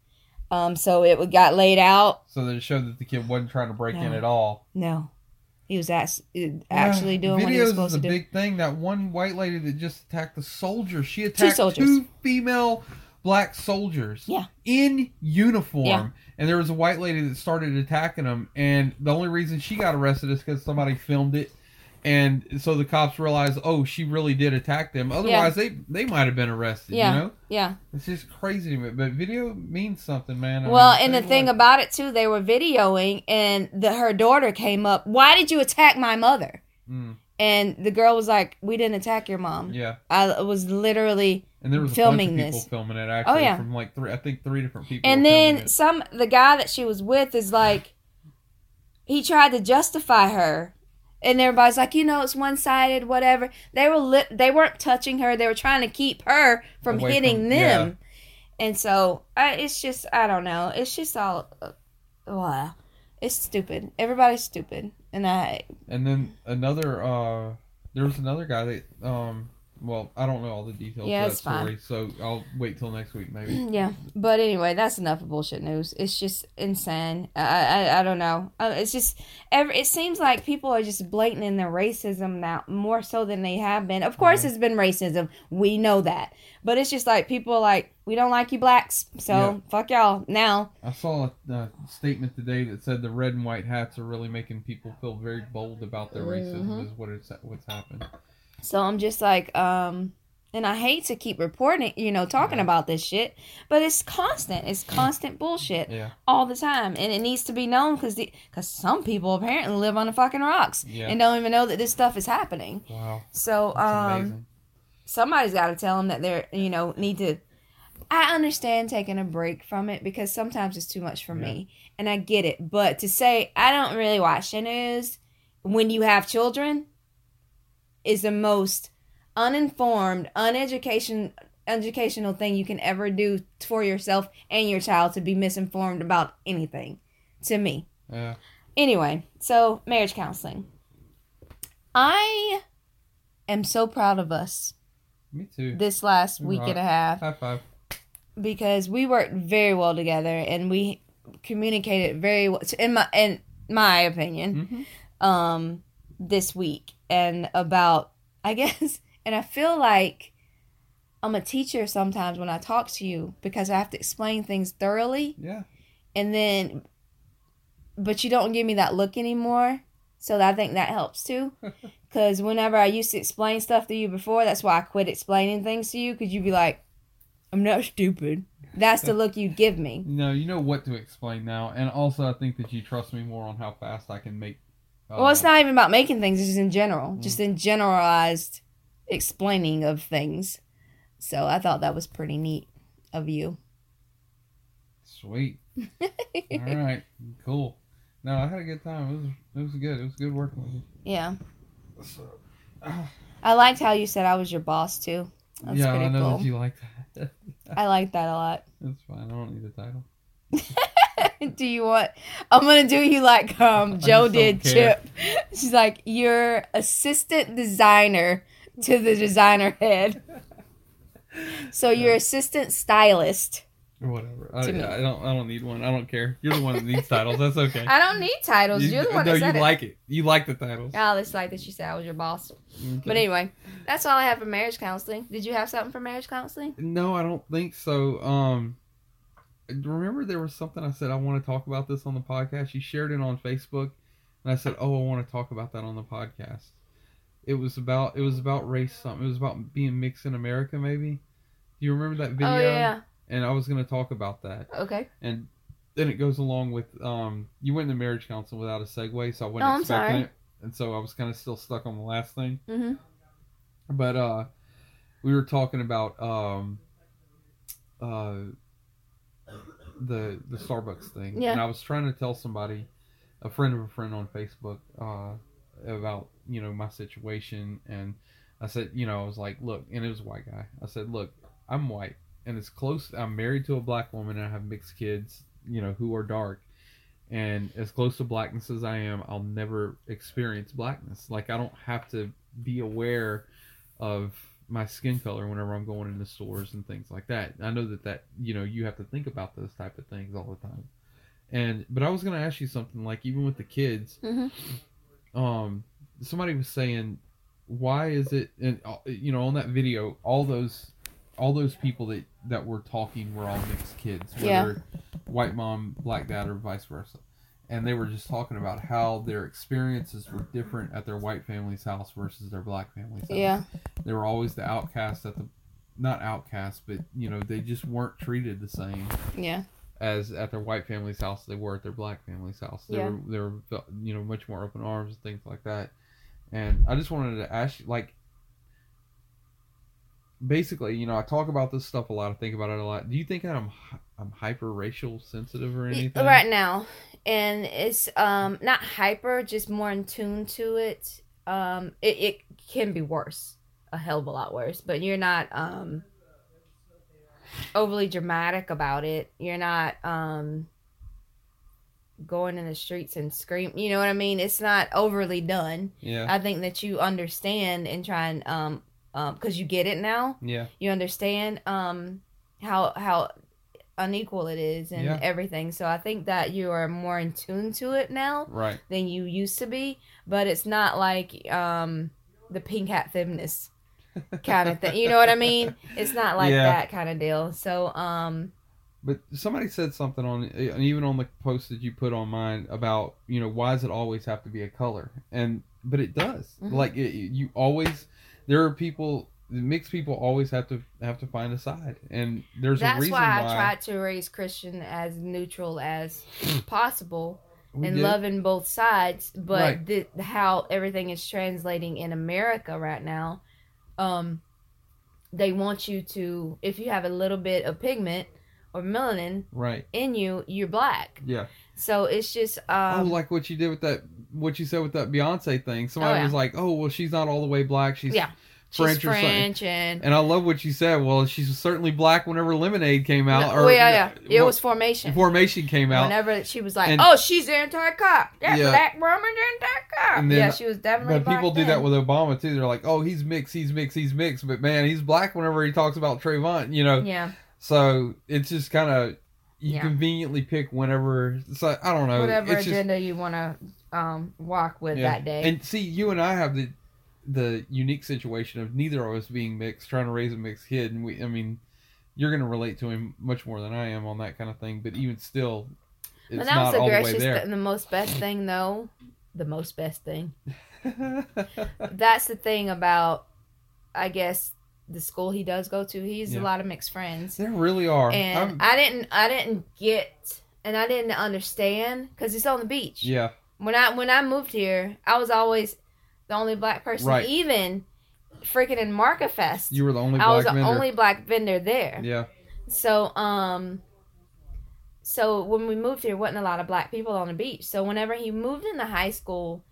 Um, so it got laid out. So that it showed that the kid wasn't trying to break in at all. No, he was act- uh, actually doing Videos what he was supposed is to a do. big thing. That one white lady that just attacked the soldier. She attacked soldiers. two female black soldiers. Yeah. In uniform. Yeah. And there was a white lady that started attacking them. And the only reason she got arrested is because somebody filmed it. And so the cops realized, oh, she really did attack them. Otherwise, they they might have been arrested. Yeah. You know, Yeah. it's just crazy to me. But video means something, man. I Well, mean, and the thing about it too, they were videoing, and the, her daughter came up. Why did you attack my mother? Mm, And the girl was like, "We didn't attack your mom. yeah, I was literally." and there was Filming bunch of people this. filming it actually Oh, yeah. from like three, I think three different people. And then some, the guy that she was with is like, he tried to justify her, and everybody's like, you know, it's one sided, whatever. They were lit, they weren't touching her. They were trying to keep her from Away hitting from- them. And so I, it's just, I don't know. It's just all, uh, wow, it's stupid. Everybody's stupid, and I, And then another, uh, there was another guy that, um, Well, I don't know all the details Yeah, of that it's fine. story, so I'll wait till next week maybe. Yeah, but anyway, that's enough of bullshit news. It's just insane. I I, I don't know. It's just every. It seems like people are just blatant in their racism now, more so than they have been. Of course, Mhm. it's been racism. We know that, but it's just like people are like, we don't like you blacks, so Yeah. fuck y'all now. I saw a, a statement today that said the red and white hats are really making people feel very bold about their racism. Mhm. Is what it's what's happened. So I'm just like, um, and I hate to keep reporting, you know, talking Yeah. about this shit, but it's constant. It's constant bullshit Yeah, all the time, and it needs to be known because because some people apparently live on the fucking rocks yeah. and don't even know that this stuff is happening. wow, So that's um, amazing. somebody's got to tell them that they're you know need to. I understand taking a break from it because sometimes it's too much for me, and I get it. But to say I don't really watch the news when you have children is the most uninformed, uneducation educational thing you can ever do for yourself and your child to be misinformed about anything. To me, Yeah, Anyway, so marriage counseling. I am so proud of us me too. this last week and a half High five. because we worked very well together and we communicated very well in my in my opinion hmm um this week and about I guess and I feel like I'm a teacher sometimes when I talk to you because I have to explain things thoroughly. Yeah, and then but you don't give me that look anymore. So i think that helps too. Because whenever i used to explain stuff to you before that's why i quit explaining things to you because you'd be like i'm not stupid. That's the look you'd give me. No, you know what to explain now, and also I think that you trust me more on how fast I can make. Uh, well it's not even about making things it's just in general just in generalized explaining of things so i thought that was pretty neat of you Sweet. All right, cool. No, I had a good time. It was it was good. It was good working with you. yeah So, ah, i liked how you said i was your boss too that's yeah, pretty I know cool that you like that. i like that a lot That's fine. I don't need a title. do you want I'm gonna do you like um Joe did care. Chip. She's like your assistant designer to the designer head. So your assistant stylist. Or whatever. I, I don't. I don't need one. I don't care. You're the one that needs titles. That's okay. I don't need titles. You, You, are the one no, that said you it. like it. You like the titles. Oh, it's like that she said I was your boss. Okay. But anyway, that's all I have for marriage counseling. Did you have something for marriage counseling? No, I don't think so. Um, remember there was something I said I want to talk about this on the podcast. You shared it on Facebook, and I said, "Oh, I want to talk about that on the podcast." It was about it was about race something. It was about being mixed in America. Maybe. Do you remember that video? Oh yeah. And I was going to talk about that. Okay. And then it goes along with um, you went into marriage counsel without a segue, so I wasn't Oh, I'm expecting sorry. it, and so I was kind of still stuck on the last thing. Mm-hmm. But uh, we were talking about um, uh, the the Starbucks thing, Yeah. and I was trying to tell somebody, a friend of a friend on Facebook, uh, about you know my situation, and I said, you know, I was like, look, and it was a white guy. I said, look, I'm white, and it's close. I'm married to a black woman, and I have mixed kids, you know, who are dark. And as close to blackness as I am, I'll never experience blackness. Like I don't have to be aware of my skin color whenever I'm going into stores and things like that. I know that that you know you have to think about those type of things all the time. And but I was gonna ask you something like even with the kids, Mhm. um, somebody was saying why is it and uh, you know on that video all those all those people that that were talking were all mixed kids whether Yeah. white mom black dad or vice versa and they were just talking about how their experiences were different at their white family's house versus their black family's house Yeah. they were always the outcast at the not outcast but you know they just weren't treated the same Yeah. as at their white family's house they were at their black family's house. They Yeah. were they were you know much more open arms and things like that. And I just wanted to ask you like basically, you know, I talk about this stuff a lot, I think about it a lot. Do you think that I'm I'm hyper racial sensitive or anything? Right now, and it's um not hyper, just more in tune to it. Um, it it can be worse, a hell of a lot worse. But you're not um overly dramatic about it. You're not um going in the streets and scream. You know what I mean? It's not overly done. Yeah. I think that you understand and try and um because you get it now. Yeah. You understand um, how how unequal it is and Yeah. everything. So I think that you are more in tune to it now Right. than you used to be. But it's not like um, the pink hat feminist kind of thing. You know what I mean? It's not like Yeah. that kind of deal. So um, But somebody said something on, and even on the post that you put on mine about, you know, why does it always have to be a color? And but it does. Mhm. Like it, you always, there are people, mixed people always have to have to find a side, and there's a that's reason why why. I tried to raise Christian as neutral as possible we and did. loving both sides. But Right. the, how everything is translating in America right now, um, they want you to, if you have a little bit of pigment or melanin Right. in you, you're black. Yeah. So it's just oh, um, like what you did with that, what you said with that Beyonce thing. Somebody oh, yeah. was like, "Oh, well, she's not all the way black. She's Yeah. French she's or something." French and. And I love what you said. Well, she's certainly black whenever Lemonade came out. No, or oh yeah, yeah. It well, was formation. Formation came out. Whenever she was like, And- "Oh, she's anti-cop. That Yeah. black woman's anti-cop." And then- yeah, she was definitely. But people do that with Obama too. They're like, "Oh, he's mixed, he's mixed, he's mixed." But man, he's black whenever he talks about Trayvon. You know, Yeah, so it's just kind of you Yeah. conveniently pick whenever. So I don't know. whatever it's just, agenda you want to um walk with yeah. that day. And see, you and I have the the unique situation of neither of us being mixed, trying to raise a mixed kid, and we. I mean, you're going to relate to him much more than I am on that kind of thing. But even still, it's but that not was the the gracious, there. th- the most best thing though. The most best thing. That's the thing about, I guess, the school he does go to. He's Yeah. a lot of mixed friends, there really are. and I'm- I didn't, I didn't get, and I didn't understand because it's on the beach. yeah, When I when I moved here, I was always the only black person. Right. Even freaking in Market Fest, you were the only I was the vendor. only black vendor there. Yeah, So um so when we moved here wasn't a lot of black people on the beach. So whenever he moved into high school,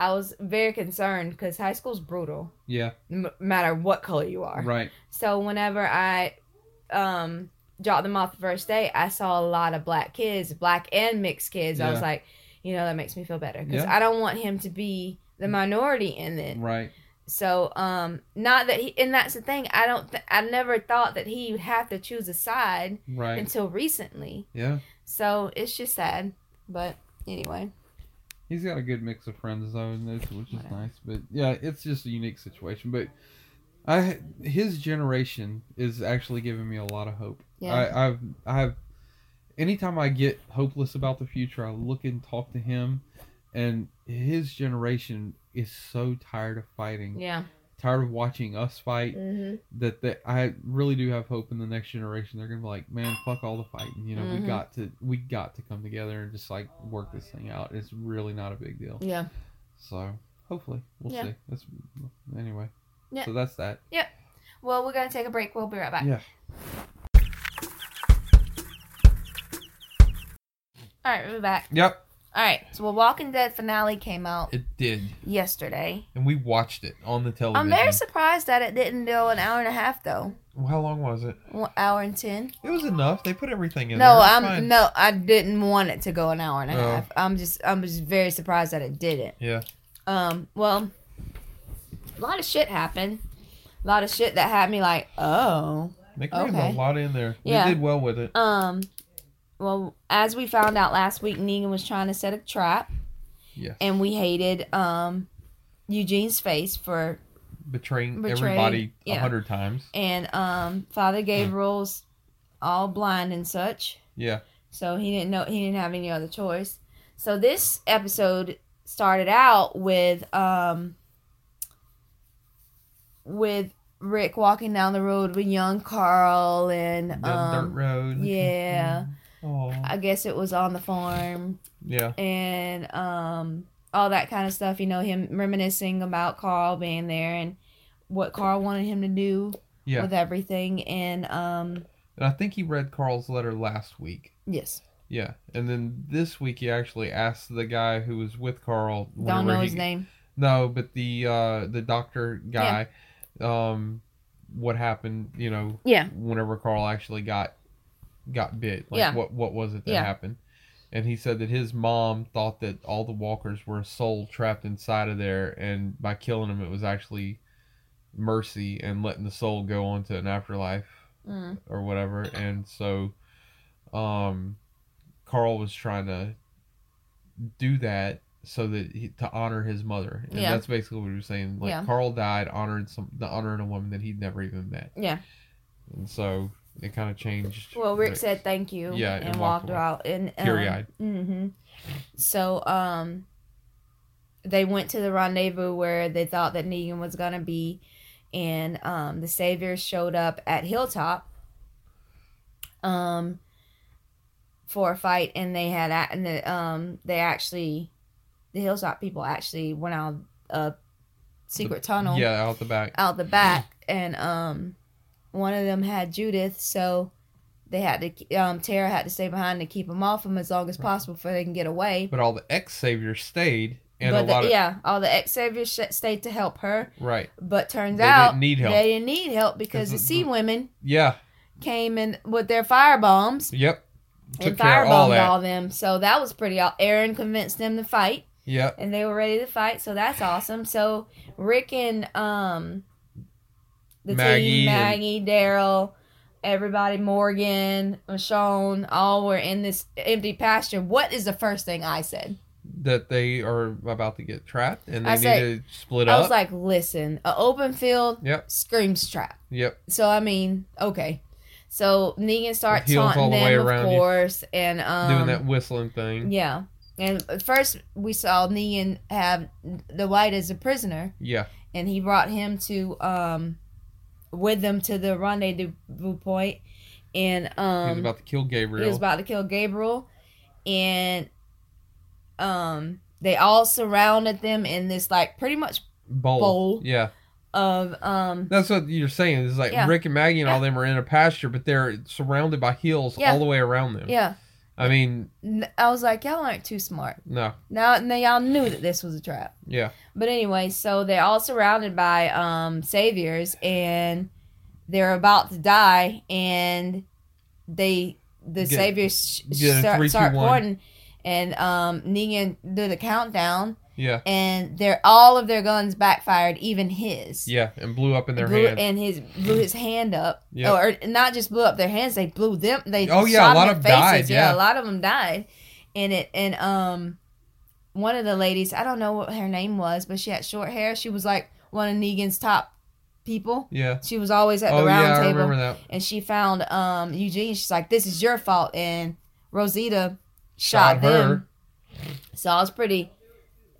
I was very concerned cuz high school's brutal yeah, no matter what color you are. right. So whenever I um dropped them off the first day, I saw a lot of black kids, black and mixed kids. I was like, you know, that makes me feel better Yeah. I don't want him to be the minority in it. Right. So, um, not that he, and that's the thing. I don't, th- I never thought that he would have to choose a side Right. until recently. Yeah. So it's just sad. But anyway, He's got a good mix of friends though, and that's- which is Whatever. nice. But yeah, it's just a unique situation. But I, his generation is actually giving me a lot of hope. Yeah. I, I've, I've, anytime I get hopeless about the future, I look and talk to him, and his generation is so tired of fighting, yeah. tired of watching us fight. hmm That that I really do have hope in the next generation. They're gonna be like, man, fuck all the fighting. You know, Mhm. we got to, we got to come together and just like work this thing out. It's really not a big deal. Yeah. So hopefully we'll Yeah. see. That's anyway. Yeah. So that's that. Yep. Well, we're gonna take a break. We'll be right back. Yeah. All right, we're back. Yep. All right. So, the Walking Dead finale came out It did, yesterday. and we watched it on the television. I'm very surprised that it didn't do an hour and a half though. Well, how long was it? One hour and ten. It was enough. They put everything in No. It's I'm fine. no, I didn't want it to go an hour and a Oh. half. I'm just, I'm just very surprised that it didn't. Yeah. Um, well, a lot of shit happened. A lot of shit that had me like, oh. They crammed Okay. a lot in there. Yeah. They did well with it. Um, well, as we found out last week, Negan was trying to set a trap, Yes. and we hated um Eugene's face for betraying, betraying- everybody a yeah. hundred times. and um Father Gabriel's all blind and such, Yeah. so he didn't know he didn't have any other choice. So this episode started out with um with Rick walking down the road with young Carl and dirt um road. yeah. Oh. I guess it was on the farm Yeah. and um all that kind of stuff. You know, him reminiscing about Carl being there and what Carl wanted him to do Yeah. with everything. And um And I think he read Carl's letter last week. yes, Yeah. And then this week he actually asked the guy who was with Carl. don't know he- his name. No, but the uh the doctor guy, um, what happened? You know, Yeah, whenever Carl actually got got bit, like Yeah. what what was it that Yeah. happened? And he said that his mom thought that all the walkers were a soul trapped inside of there, and by killing them, it was actually mercy and letting the soul go on to an afterlife Mm. or whatever. And so, um, Carl was trying to do that so that he, to honor his mother, and Yeah. that's basically what he was saying. Like Yeah. Carl died honoring some, the honoring a woman that he'd never even met, Yeah. and so it kind of changed. Well, Rick Rick. said thank you. Yeah, and, and walked, walked out and um, Teary-eyed. hmm So, um, they went to the rendezvous where they thought that Negan was gonna be, and um, the Saviors showed up at Hilltop. Um. For a fight, and they had and the, um they actually, the Hilltop people actually went out a secret tunnel Yeah, out the back. out the back, and um, one of them had Judith, so they had to um Tara had to stay behind to keep them off them as long as possible before they can get away. But all the ex saviors stayed, and but a lot of yeah, all the ex saviors sh- stayed to help her, right. but turns They out didn't they didn't need help because the Because sea women Yeah. came in with their fire bombs Yep. Took and care of all all them. So that was pretty. aw- Aaron convinced them to fight. Yep. and they were ready to fight. So that's awesome. So Rick and um the Maggie team, Maggie, Daryl, everybody, Morgan, Michonne, all were in this empty pasture. What is the first thing I said? That they are about to get trapped, and they I need say- to split up. I up. was like, listen, an open field Yep. screams trap. Yep. So I mean, okay. So Negan starts With heels all taunting the them, of around you. course, and um, Doing that whistling thing. Yeah. And first we saw Negan have the white as a prisoner. Yeah. and he brought him to um with them to the rendezvous point and He um was about to kill Gabriel. he was about to kill Gabriel and um they all surrounded them in this like pretty much bowl. bowl. Yeah. of um That's what you're saying. It's like Yeah. Rick and Maggie and all them are in a pasture, but they're surrounded by hills Yeah. all the way around them. yeah I mean, I was like y'all aren't too smart no. now now y'all knew that this was a trap Yeah. But anyway, so they're all surrounded by um saviors and they're about to die and they the Get- saviors sh- get start, three, two, start pointing and um Negan do the countdown Yeah. and they're all of their guns backfired, even his. Yeah. And blew up in their blew, hands. and his blew his hand up, Yep. or not just blew up their hands. They blew them. They Oh, yeah, a lot of them died, faces. Yeah. yeah. a lot of them died. And it and um, one of the ladies, I don't know what her name was, but she had short hair. She was like one of Negan's top people. yeah. She was always at the Oh round yeah, I table, remember that. and she found um Eugene. She's like, "This is your fault," and Rosita shot, Shot them. her. So I was pretty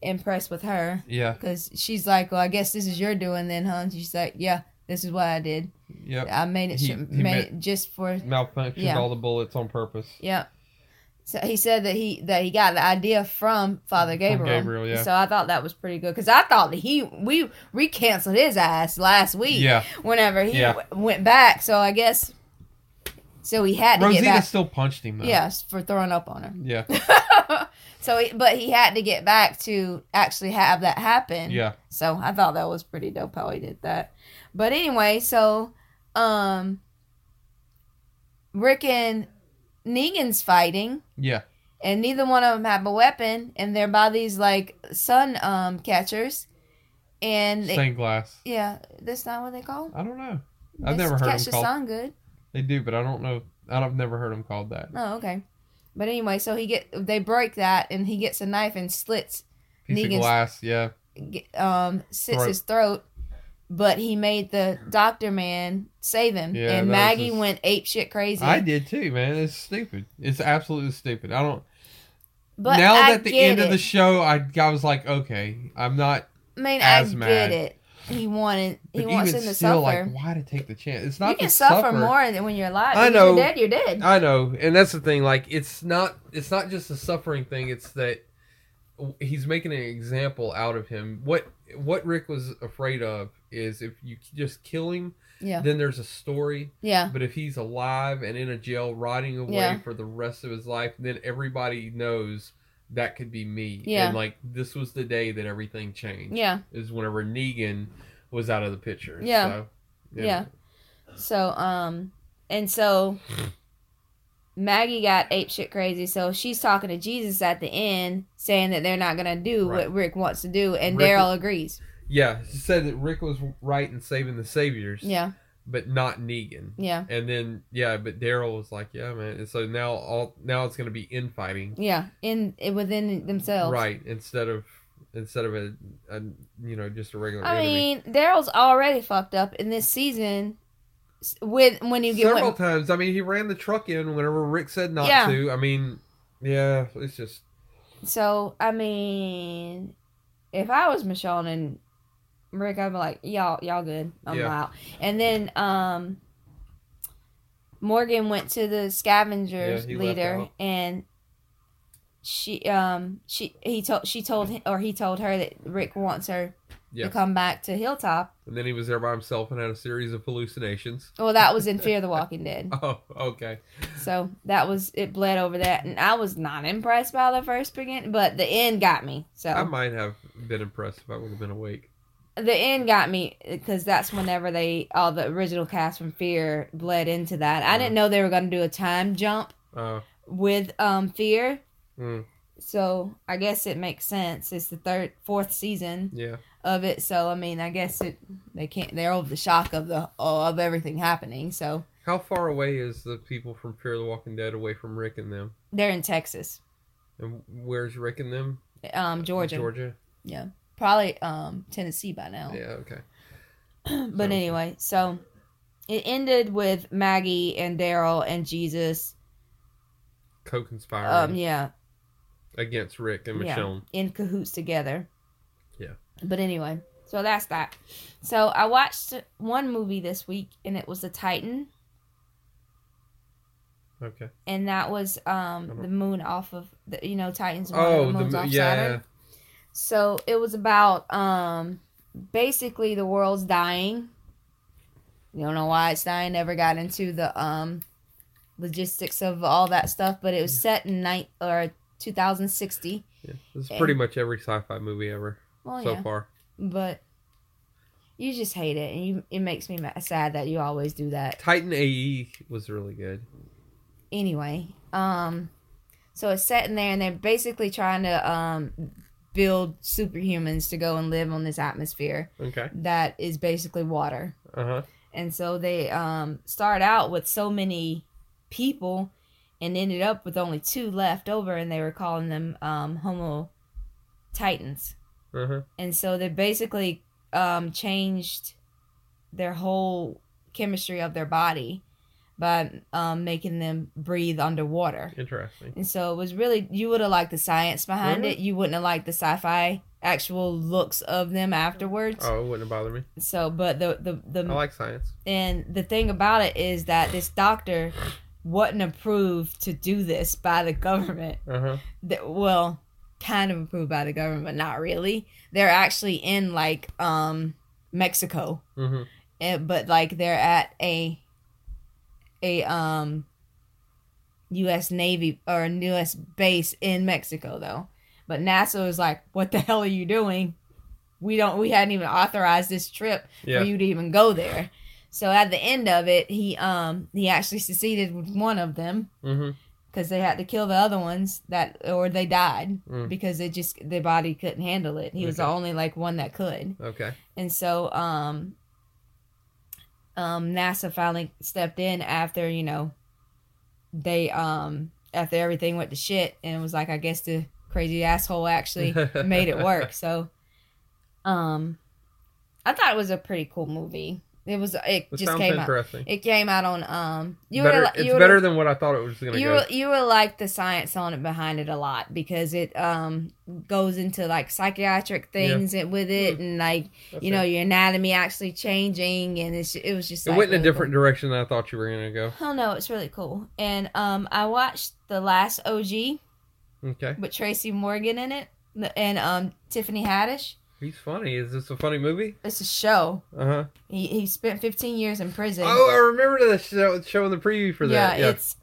impressed with her Yeah. because she's like, "Well, I guess this is your doing then, huh?" And she's like, "Yeah, this is what I did. Yep. I made it. He- sh- he made ma- it just for Malfunctioned Yeah. all the bullets on purpose. yeah." So he said that he that he got the idea from Father Gabriel. Gabriel, yeah. So I thought that was pretty good because I thought that he we we canceled his ass last week. Yeah. Whenever he Yeah. w- went back, so I guess so he had to Rosita get back. still punched him though. Yes, for throwing up on her. Yeah. so, he, but he had to get back to actually have that happen. Yeah. So I thought that was pretty dope how he did that. But anyway, so um, Rick and Negan's fighting, Yeah. and neither one of them have a weapon, and they're by these like sun um catchers, and Stained glass. yeah, that's not what they call. I don't know. I've never heard catch them the called. sun good. They do, but I don't know. I've never heard them called that. Oh, okay. But anyway, so he get they break that, and he gets a knife and slits Piece Negan's- of glass. Yeah. um sits Throat. his throat but he made the doctor man save him Yeah, and maggie just- went ape shit crazy I did too, man. It's stupid. It's absolutely stupid. I don't. but now I that the end it. of the show, I, I was like, okay, I'm not. i mean i mad. get it he wanted he But wants him to still, suffer like, why to take the chance? It's not you can to suffer, more than when you're alive I know. you're dead you're dead I know, and that's the thing. Like, it's not. It's not just a suffering thing. It's that he's making an example out of him. What what Rick was afraid of is if you just kill him, yeah then there's a story. yeah But if he's alive and in a jail, rotting away Yeah. for the rest of his life, then everybody knows that could be me. Yeah. And like this was the day that everything changed. yeah Is whenever Negan was out of the picture. Yeah. So, Yeah. so um and so maggie got ape shit crazy so she's talking to jesus at the end saying that they're not gonna do Right. what rick wants to do and daryl agrees Yeah, she said that Rick was right in saving the saviors. Yeah, but not Negan. yeah, And then yeah, but Daryl was like, yeah, man. And so now all now it's gonna be infighting, yeah. In within themselves. right? Instead of instead of a, a you know just a regular I enemy. mean, Daryl's already fucked up in this season. With when you get Several when, times. I mean, he ran the truck in whenever Rick said not Yeah. to. I mean, yeah, it's just so I mean, if I was Michonne and Rick, I'd be like, y'all, y'all good. I'm Yeah. out. And then um, Morgan went to the scavengers Yeah, leader and. She um she he told she told him or he told her that Rick wants her Yeah. to come back to Hilltop. and then he was there by himself and had a series of hallucinations. Well, that was in Fear the Walking Dead. Oh, okay. So that was it bled over that, and I was not impressed by the first beginning, but the end got me. So I might have been impressed if I would have been awake. The end got me because that's whenever they all the original cast from Fear bled into that. I didn't know they were going to do a time jump Uh, with um Fear, mm, so I guess it makes sense. It's the third, fourth season yeah. of it, so I mean, I guess it they can't. They're over the shock of the of everything happening, so How far away is the people from Fear the Walking Dead away from Rick and them? they're in Texas, And where's Rick and them? um, Georgia, Georgia. Probably um Tennessee by now. Yeah. Okay. but So- anyway, so it ended with Maggie and Daryl and Jesus. Co-conspiring Um, yeah, against Rick and Yeah. Michonne. in cahoots together. Yeah. But anyway, so that's that. So I watched one movie this week, and it was The Titan, Okay. and that was um the moon off of the you know Titan's Oh, the moons the off yeah. Saturn. So it was about um basically the world's dying. You don't know why it's dying. Never got into the um logistics of all that stuff, but it was set in night or 2060. yeah. This is And- pretty much every sci-fi movie ever Well, so yeah, far. but you just hate it, and you it makes me sad that you always do that. Titan AE was really good. Anyway, um, so it's set in there, and they're basically trying to um build superhumans to go and live on this atmosphere Okay. that is basically water. Uh huh. and so they um start out with so many people and ended up with only two left over and they were calling them um homo titans Uh huh. and so they basically um changed their whole chemistry of their body by um making them breathe underwater Interesting. and so it was really you would have liked the science behind Mhm. it you wouldn't have liked the sci-fi actual looks of them afterwards Oh, it wouldn't bother me. so but the the the I like science. and the thing about it is that this doctor wasn't approved to do this by the government. Uh huh. That well, kind of approved by the government, but not really. They're actually in like um Mexico, Mm-hmm. and, but like they're at a a um U.S. Navy or a U.S. base in Mexico though. But NASA was like, "What the hell are you doing? We don't. We hadn't even authorized this trip Yeah. for you to even go there." So at the end of it, he um he actually succeeded with one of them Mm-hmm. because they had to kill the other ones that or they died Mm. because it just their body couldn't handle it. He was the only like one that could. Okay. And so um um NASA finally stepped in after, you know, they um after everything went to shit and it was like I guess the crazy asshole actually made it work. So um I thought it was a pretty cool movie. It was it It just came out it came out on um you better, were it's you were better than what I thought it was going to you go. you will like the science on it behind it a lot because it um goes into like psychiatric things and with it and like That's you know it. your anatomy actually changing and it's it was just it like, went in a really different direction than I thought you were going to go. Oh no, it's really cool. And um I watched the last OG Okay. with Tracy Morgan in it and um Tiffany Haddish. He's funny. Is this a funny movie? It's a show. Uh huh. He he spent 15 years in prison. Oh, I remember the show showing the preview for that. Yeah. it's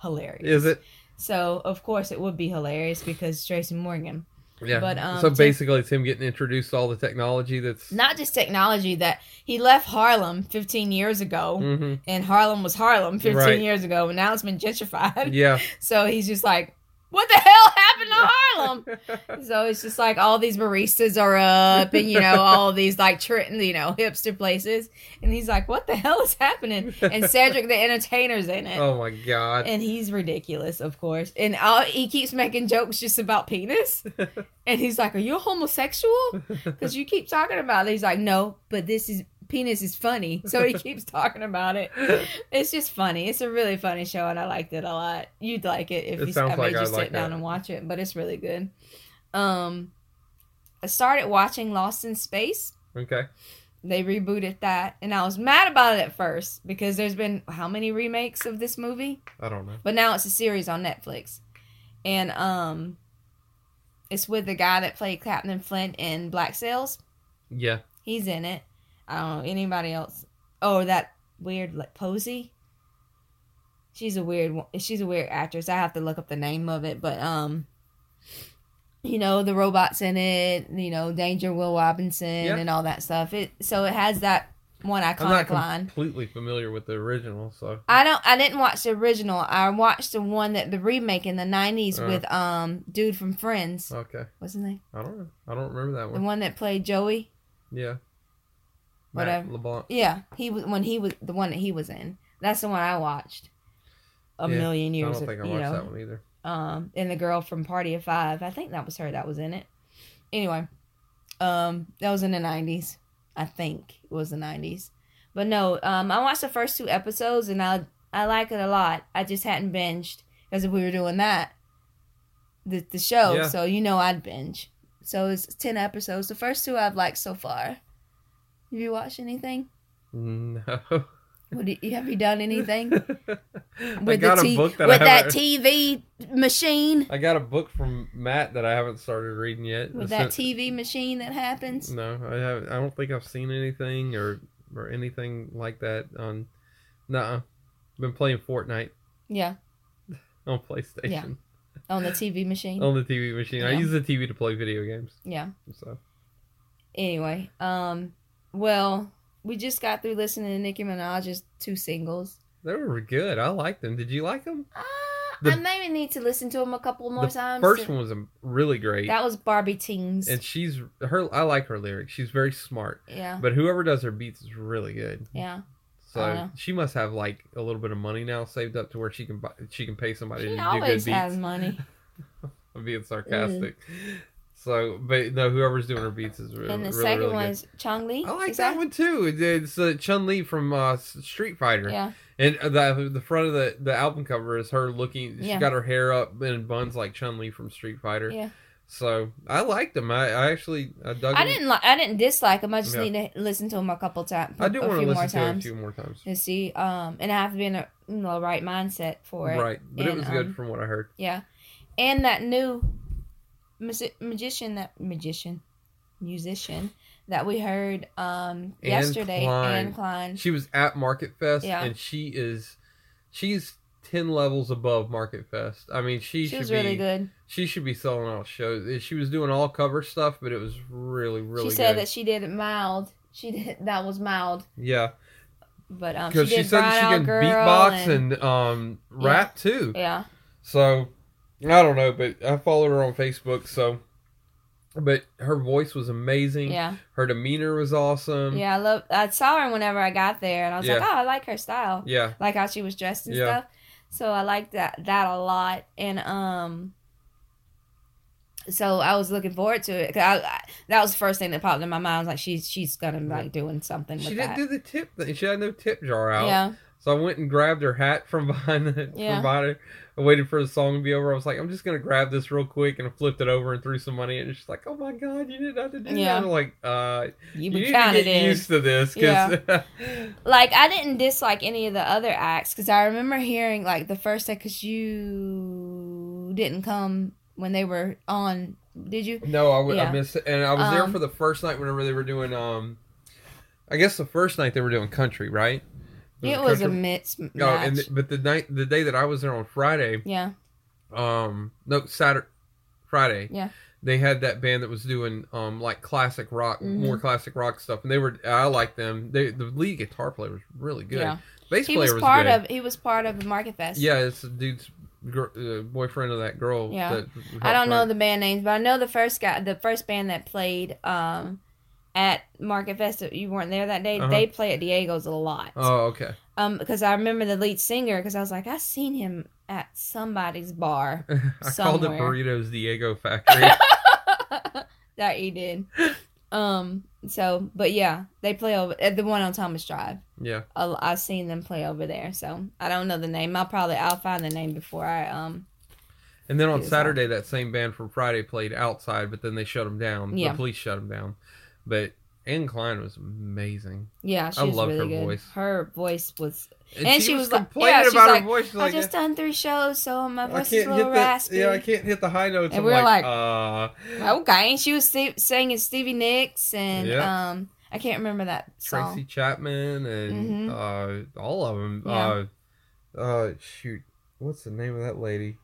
hilarious. Is it? So of course it would be hilarious because Tracy Morgan. Yeah. But, um, so Tim- basically, it's him getting introduced to all the technology that's. not just technology that he left Harlem 15 years ago hmm and Harlem was Harlem 15 Right. years ago and now it's been gentrified. Yeah. So he's just like, what the hell happened Harlem. So it's just like all these baristas are up, and you know all these like tri- you know hipster places, and he's like, "What the hell is happening?" And Cedric the Entertainer's in it, oh my god. and he's ridiculous, of course, and all, he keeps making jokes just about penis, and he's like, "Are you a homosexual?" Because you keep talking about it. He's like, "No, but this is." Penis is funny, so he keeps talking about it. It's just funny. It's a really funny show, and I liked it a lot. You'd like it if It you I like made you I'd sit like down that. and watch it. But it's really good. Um, I started watching Lost in Space. okay. They rebooted that, and I was mad about it at first because there's been how many remakes of this movie? I don't know. But now it's a series on Netflix, and um, it's with the guy that played Captain Flint in Black Sails. Yeah. He's in it. I don't know anybody else. Oh, that weird like Posey. She's a weird. She's a weird actress. I have to look up the name of it, but um, you know the robots in it. You know Danger Will Robinson Yeah. and all that stuff. It so it has that one I'm iconic not line. completely familiar with the original, so I don't. I didn't watch the original. I watched the one that the remake in the '90s Uh. with um dude from Friends. okay. What's his name? I don't know. I don't remember that one. The one that played Joey. Yeah. Whatever. Matt LeBlanc. Yeah, he was when he was the one that he was in. That's the one I watched a Yeah, million I years. don't think I watched know, that one either. um, and the girl from Party of Five. I think that was her that was in it. Anyway, um, that was in the nineties. I think it was the nineties. But no, um, I watched the first two episodes and I I like it a lot. I just hadn't binged because if we were doing that, the the show. Yeah. So you know I'd binge. So it's ten episodes. The first two I've liked so far. Have you watched anything? No. What do you, have you done anything with the t- book that with that. TV machine? I got a book from Matt that I haven't started reading yet. With that TV machine that happens? No, I haven't. I don't think I've seen anything or or anything like that on. I've been playing Fortnite Yeah, on PlayStation Yeah. on the TV machine. on the TV machine. I use the TV to play video games. Yeah. So Anyway, um, well, we just got through listening to Nicki Minaj's two singles. they were good. I liked them. Did you like them? Uh, The- I maybe need to listen to them a couple more the times. first to- one was um, really great, that was Barbie Tingz. and she's her. I like her lyrics. She's very smart. yeah, But whoever does her beats is really good. yeah. So Oh, she must have like a little bit of money now saved up to where she can buy, she can pay somebody to do good beats. She always has money. I'm being sarcastic. So, but no, whoever's doing her beats is really, good. and the really, second really one good. is Chong Li. I like Is that one too. It's uh, Chun Li from uh, Street Fighter, Yeah, and uh, the the front of the the album cover is her looking. She's Yeah. got her hair up in buns like Chun Li from Street Fighter. yeah. So I liked them. I, I actually I dug I them. didn't like. I didn't dislike them. I just Yeah. need to listen to them a couple times. I do a want to few more listen to it a times few more times. to see. Um, and I have to be in a you know, right mindset for it. Right, but it was good um, from what I heard. Yeah, and that new magician, that magician, musician that we heard um yesterday, Klein. Anne Klein. She was at Market Fest, Yeah. and she is she's ten levels above Market Fest. I mean, she, She should was be really good. she should be selling out shows. She was doing all cover stuff, but it was really really she said good. that she did it mild. She did that was mild, yeah, but um, she she, said that she can beatbox and, um rap too. yeah, So I don't know, but I followed her on Facebook. So, but her voice was amazing. yeah, Her demeanor was awesome. yeah. I love. I saw her whenever I got there, and I was like, Um, oh, I like her style. Yeah. like how she was dressed and Yeah. stuff. So I liked that that a lot, and um, so I was looking forward to it. 'Cause I, I, that was the first thing that popped in my mind. I was like, she's she's gonna be like doing something She didn't that. do the tip thing. She had no tip jar out. yeah, So I went and grabbed her hat from behind the Yeah. from behind her. I waited for the song to be over. I was like, I'm just gonna grab this real quick, and I flipped it over and threw some money. And she's like, Oh my god, you didn't have to do Yeah. that. I'm like, uh, you you need to get in. used to this, because Like I didn't dislike any of the other acts because I remember hearing like the first day because you didn't come when they were on. Did you? no, I, w- I Yeah. missed it, and I was there Um, for the first night whenever they were doing. Um, I guess the first night they were doing country, right? It was a mix No, match. and th- but the night, the day that I was there on Friday, yeah, um, no Saturday, Friday, Yeah. they had that band that was doing um like classic rock, Mhm. more classic rock stuff, and they were I liked them. They the lead guitar player was really good. yeah. Bass He player was was part good. of. He was part of the Market Fest. yeah, it's a dude's gr- uh, boyfriend of that girl. Yeah. that I don't know the band names, but I know the first guy, the first band that played um, at Market Fest. You weren't there that day. Uh-huh. They play at Diego's a lot. Oh, okay. Um, because I remember the lead singer. Because I was like, I seen him at somebody's bar. I called it Burritos Diego Factory. that you did. Um. So, but yeah, they play over at the one on Thomas Drive. yeah. I, I've seen them play over there. So I don't know the name. I'll probably I'll find the name before I um. And then on Saturday, that same band from Friday played outside, but then they shut them down. Yeah. The police shut them down. But Anne Klein was amazing. Yeah, she I was loved really her good. voice. Her voice was. And, And she, she was, was like- yeah, she's like, voice. She's I like, just done three shows, so my voice is a little the raspy. yeah, I can't hit the high notes. And we were like, like- uh, Okay, and she was singing Stevie Nicks and Yeah. um, I can't remember that song. Tracy Chapman and uh, all of them. Yeah. Uh, uh, shoot, what's the name of that lady?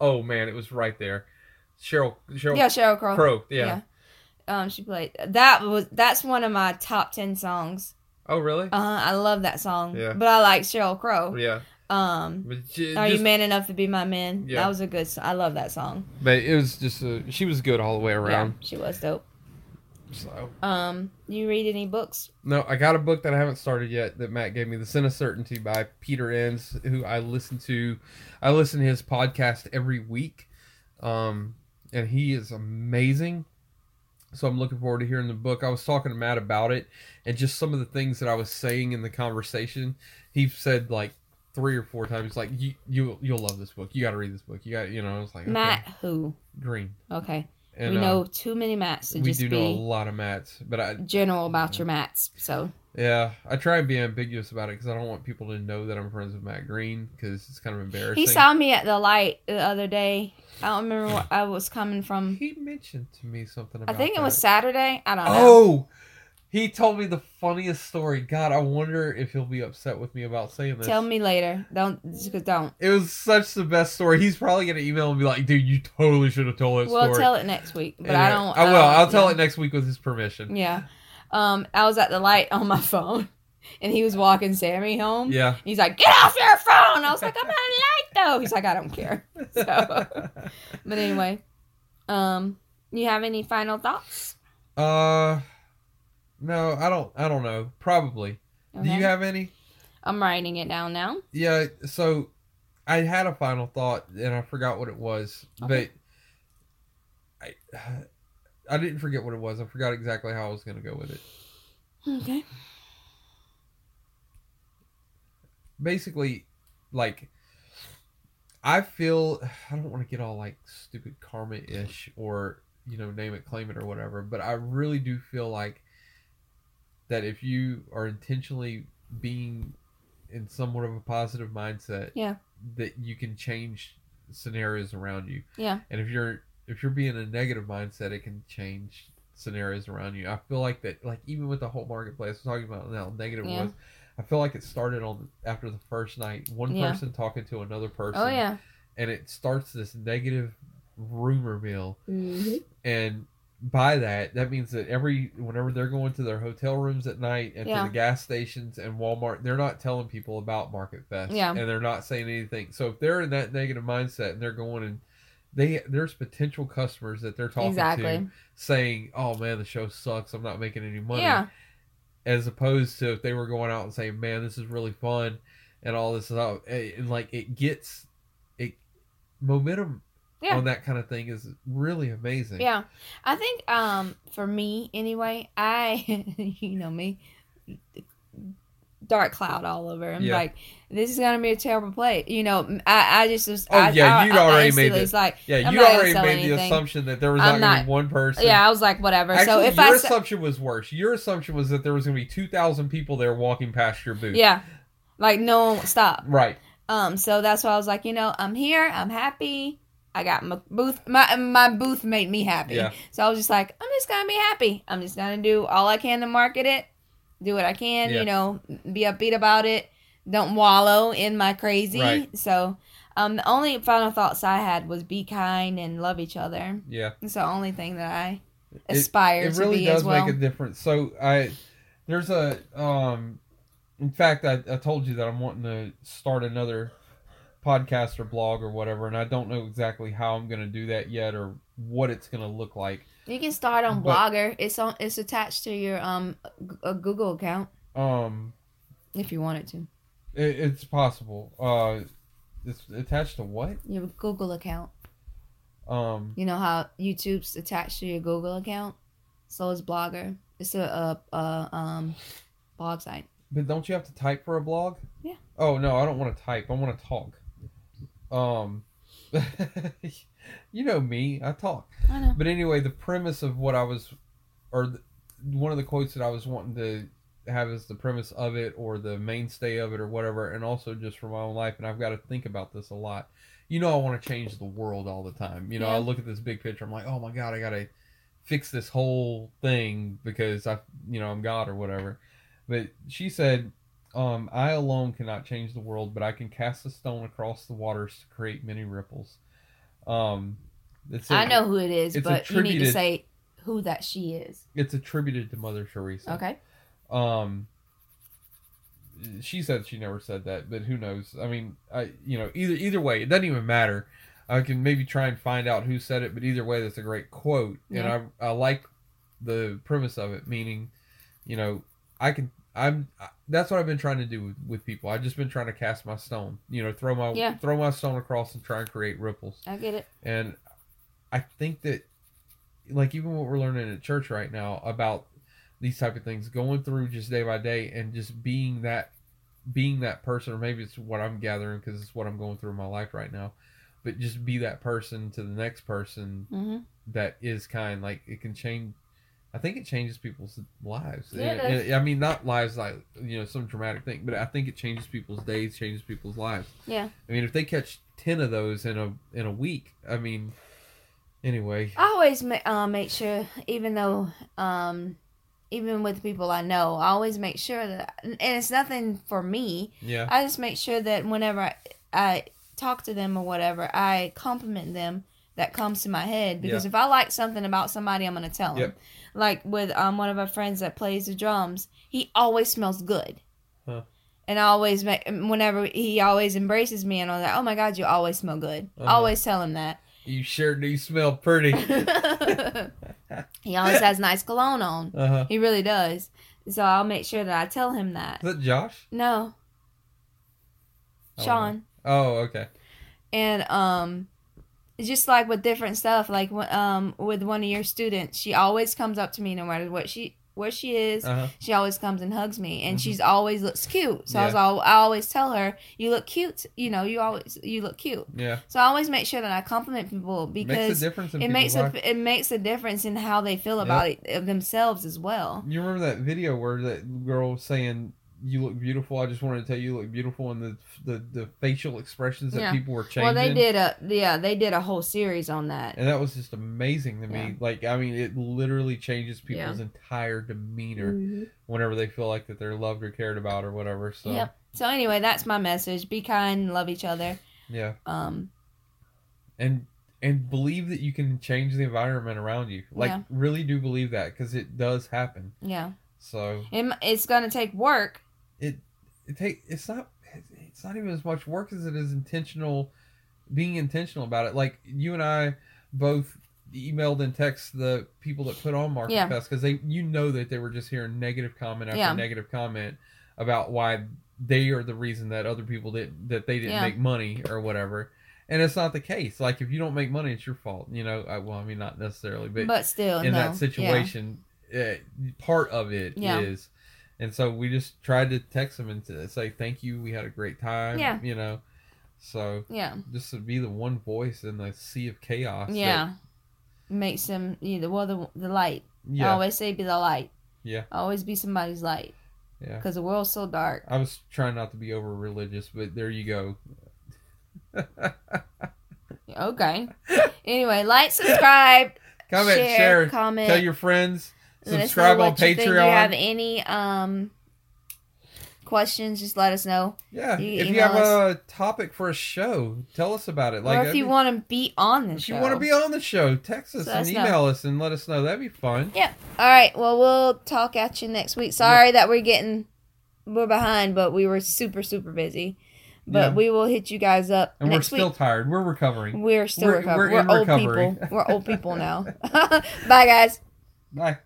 Oh man, it was right there. Sheryl Sheryl Yeah, Sheryl Crow. Crow. Yeah. Um, she played that was that's one of my top ten songs. Oh really? Uh, huh. I love that song. Yeah. But I like Sheryl Crow. yeah. Um, j- Are just- you man enough to be my man? Yeah. That was a good. song. I love that song. but it was just a, she was good all the way around. Yeah, she was dope. So Um, you read any books? no, I got a book that I haven't started yet that Matt gave me, The Sin of Certainty by Peter Enns, who I listen to. I listen to his podcast every week, um, and he is amazing. So I'm looking forward to hearing the book. I was talking to Matt about it, and just some of the things that I was saying in the conversation. He said like three or four times, like you you you'll love this book. You got to read this book. You got you know. I was like okay. Matt who? Green. Okay. And, we uh, know too many Matts to we do know a lot of Matts, but I general about your Matts. So Yeah, I try and be ambiguous about it because I don't want people to know that I'm friends with Matt Green because it's kind of embarrassing. he saw me at the light the other day. I don't remember what I was coming from. He mentioned to me something I think it was. Saturday. I don't know. Oh, he told me the funniest story. God, I wonder if he'll be upset with me about saying this. Tell me later. Don't just don't. It was such the best story. He's probably gonna email and be like, "Dude, you totally should have told that Well, story." tell it next week. But I don't. I will. don't- I'll tell yeah. it next week with his permission. Yeah. Um, I was at the light on my phone, and he was walking Sammy home. Yeah. He's like, "Get off your phone!" I was like, "I'm at a light though." He's like, "I don't care." So, but anyway, um, you have any final thoughts? uh, no, I don't. I don't know. Probably. Do you have any? I'm writing it down now. Yeah, so I had a final thought and I forgot what it was, Okay. but I I didn't forget what it was. I forgot exactly how I was going to go with it. Okay. Basically, like I feel I don't want to get all like stupid karma ish or you know name it claim it or whatever, but I really do feel like that if you are intentionally being in somewhat of a positive mindset, Yeah. that you can change scenarios around you. Yeah. And if you're if you're being a negative mindset, it can change scenarios around you. I feel like that, like even with the whole marketplace, we're talking about how negative it was. I feel like it started on after the first night. One Yeah. person talking to another person. Oh yeah. And it starts this negative rumor mill, Mm-hmm. and by that, that means that every whenever they're going to their hotel rooms at night and Yeah. to the gas stations and Walmart, they're not telling people about Market Fest. Yeah. And they're not saying anything. So if they're in that negative mindset and they're going and they there's potential customers that they're talking Exactly. to saying, "Oh man, the show sucks. I'm not making any money." Yeah. As opposed to if they were going out and saying, "Man, this is really fun," and all this stuff, and like it gets it momentum Yeah. on that kind of thing is really amazing. Yeah. I think um for me anyway, I you know me dark cloud all over. I'm Yeah. like, this is gonna be a terrible play. You know, I, I just was. Oh, I, yeah, you'd already made it. like, Yeah, you already made the assumption that there was I'm not to be one person. yeah, I was like, whatever. Actually, so if your I, assumption was worse. Your assumption was that there was going to be two thousand people there walking past your booth. yeah, like no one would stop. Right. Um, so that's why I was like, you know, I'm here, I'm happy. I got my booth. My my booth made me happy. Yeah. So I was just like, I'm just gonna be happy. I'm just gonna do all I can to market it, do what I can. Yeah. You know, be upbeat about it. Don't wallow in my crazy. Right. So, um, the only final thoughts I had was be kind and love each other. Yeah. It's the only thing that I aspire it to really be does as well. make a difference. So I, there's a, um, in fact, I, I told you that I'm wanting to start another podcast or blog or whatever, and I don't know exactly how I'm going to do that yet or what it's going to look like. You can start on But- Blogger. It's on. It's attached to your um a Google account Um, if you wanted to. it, it's possible. Uh, it's attached to what? Your Google account. Um, You know how YouTube's attached to your Google account. So is Blogger. It's a, a, a um blog site. but don't you have to type for a blog? Yeah. Oh no, I don't want to type. I want to talk. Um, you know me, I talk. I know. But anyway, the premise of what I was, or th- one of the quotes that I was wanting to have as the premise of it, or the mainstay of it, or whatever, and also just for my own life. And I've got to think about this a lot. You know, I want to change the world all the time. You know, I look at this big picture. I'm like, oh my god, I gotta fix this whole thing because I, you know, I'm God or whatever. But she said, um, I alone cannot change the world, but I can cast a stone across the waters to create many ripples. Um, it's I know who it is, but you need to say who that she is. It's attributed to Mother Teresa. Okay. Um, she said she never said that, but who knows? I mean, I you know either either way, it doesn't even matter. I can maybe try and find out who said it, but either way, that's a great quote, Yeah. and I I like the premise of it, meaning, you know, I can I'm I- that's what I've been trying to do with, with people. I've just been trying to cast my stone, you know, throw my Yeah. throw my stone across and try and create ripples. I get it. And I think that, like, even what we're learning at church right now about these type of things, going through just day by day and just being that, being that person, or maybe it's what I'm gathering because it's what I'm going through in my life right now, but just be that person to the next person hmm that is kind. Like, it can change. I think it changes people's lives. Yeah, it does. I mean, not lives like you know some dramatic thing, but I think it changes people's days, changes people's lives. Yeah. I mean, if they catch ten of those in a in a week, I mean, anyway, I always ma- uh, make sure, even though, um, even with people I know, I always make sure that, and it's nothing for me. yeah, I just make sure that whenever I, I talk to them or whatever, I compliment them. That comes to my head because Yeah. if I like something about somebody, I'm gonna tell them. Yep. Like with um one of our friends that plays the drums, he always smells good. Huh. And I always make whenever he always embraces me and all that. Oh my God, you always smell good. Uh-huh. always tell him that. You sure do smell pretty. he always has nice cologne on. Uh huh. He really does. So I'll make sure that I tell him that. Is that Josh? No, Oh, Sean. Oh, okay. And um, it's just like with different stuff. Like um, with one of your students, she always comes up to me no matter what she where she is. Uh huh. She always comes and hugs me, and Mhm. she's always looks cute. So I, was all, I always tell her, "You look cute." You know, you always you look cute. Yeah. So I always make sure that I compliment people makes because a difference in it makes a it makes a difference in how they feel about it themselves as well. You remember that video where that girl was saying, "You look beautiful." I just wanted to tell you, you look beautiful, and the the, the facial expressions that Yeah. people were changing. Well, they did a yeah, they did a whole series on that. and that was just amazing to me. Yeah. Like, I mean, it literally changes people's entire demeanor Mhm. whenever they feel like that they're loved or cared about or whatever. So, Yep. So anyway, that's my message. Be kind, love each other. yeah, Um, and and believe that you can change the environment around you. Like, Yeah. really do believe that because it does happen. yeah. So It, it's gonna take work. It it take it's not it's not even as much work as it is intentional being intentional about it like you and i both emailed and text the people that put on market Yeah. fest because they you know that they were just hearing negative comment after Yeah. negative comment about why they are the reason that other people didn't that they didn't Yeah. make money or whatever and it's not the case like if you don't make money it's your fault you know I, well i mean not necessarily but, But, still, in no. that situation uh, part of it is. And so we just tried to text them and to say thank you we had a great time Yeah. you know so Yeah. just to be the one voice in the sea of chaos that- Yeah. Makes them you know, well the the light. I yeah always say be the light. Yeah. Always be somebody's light yeah because the world's so dark. i was trying not to be over religious but there you go Okay. anyway, like, subscribe, comment share, share, comment. tell your friends Let us know subscribe on Patreon. If you have any um questions, just let us know. yeah you if you email have a topic for a show tell us about it like or if you be- want to be on the if show. you want to be on the show text us Let and us know. email us and let us know that'd be fun Yep. All right. Well, we'll talk at you next week. Sorry that we're getting we're behind, but we were super super busy. But Yeah. we will hit you guys up And we're still week. tired. We're recovering. We're still we're- recovering. we're We're, old recovery. people. We're old people now. Bye, guys. Bye.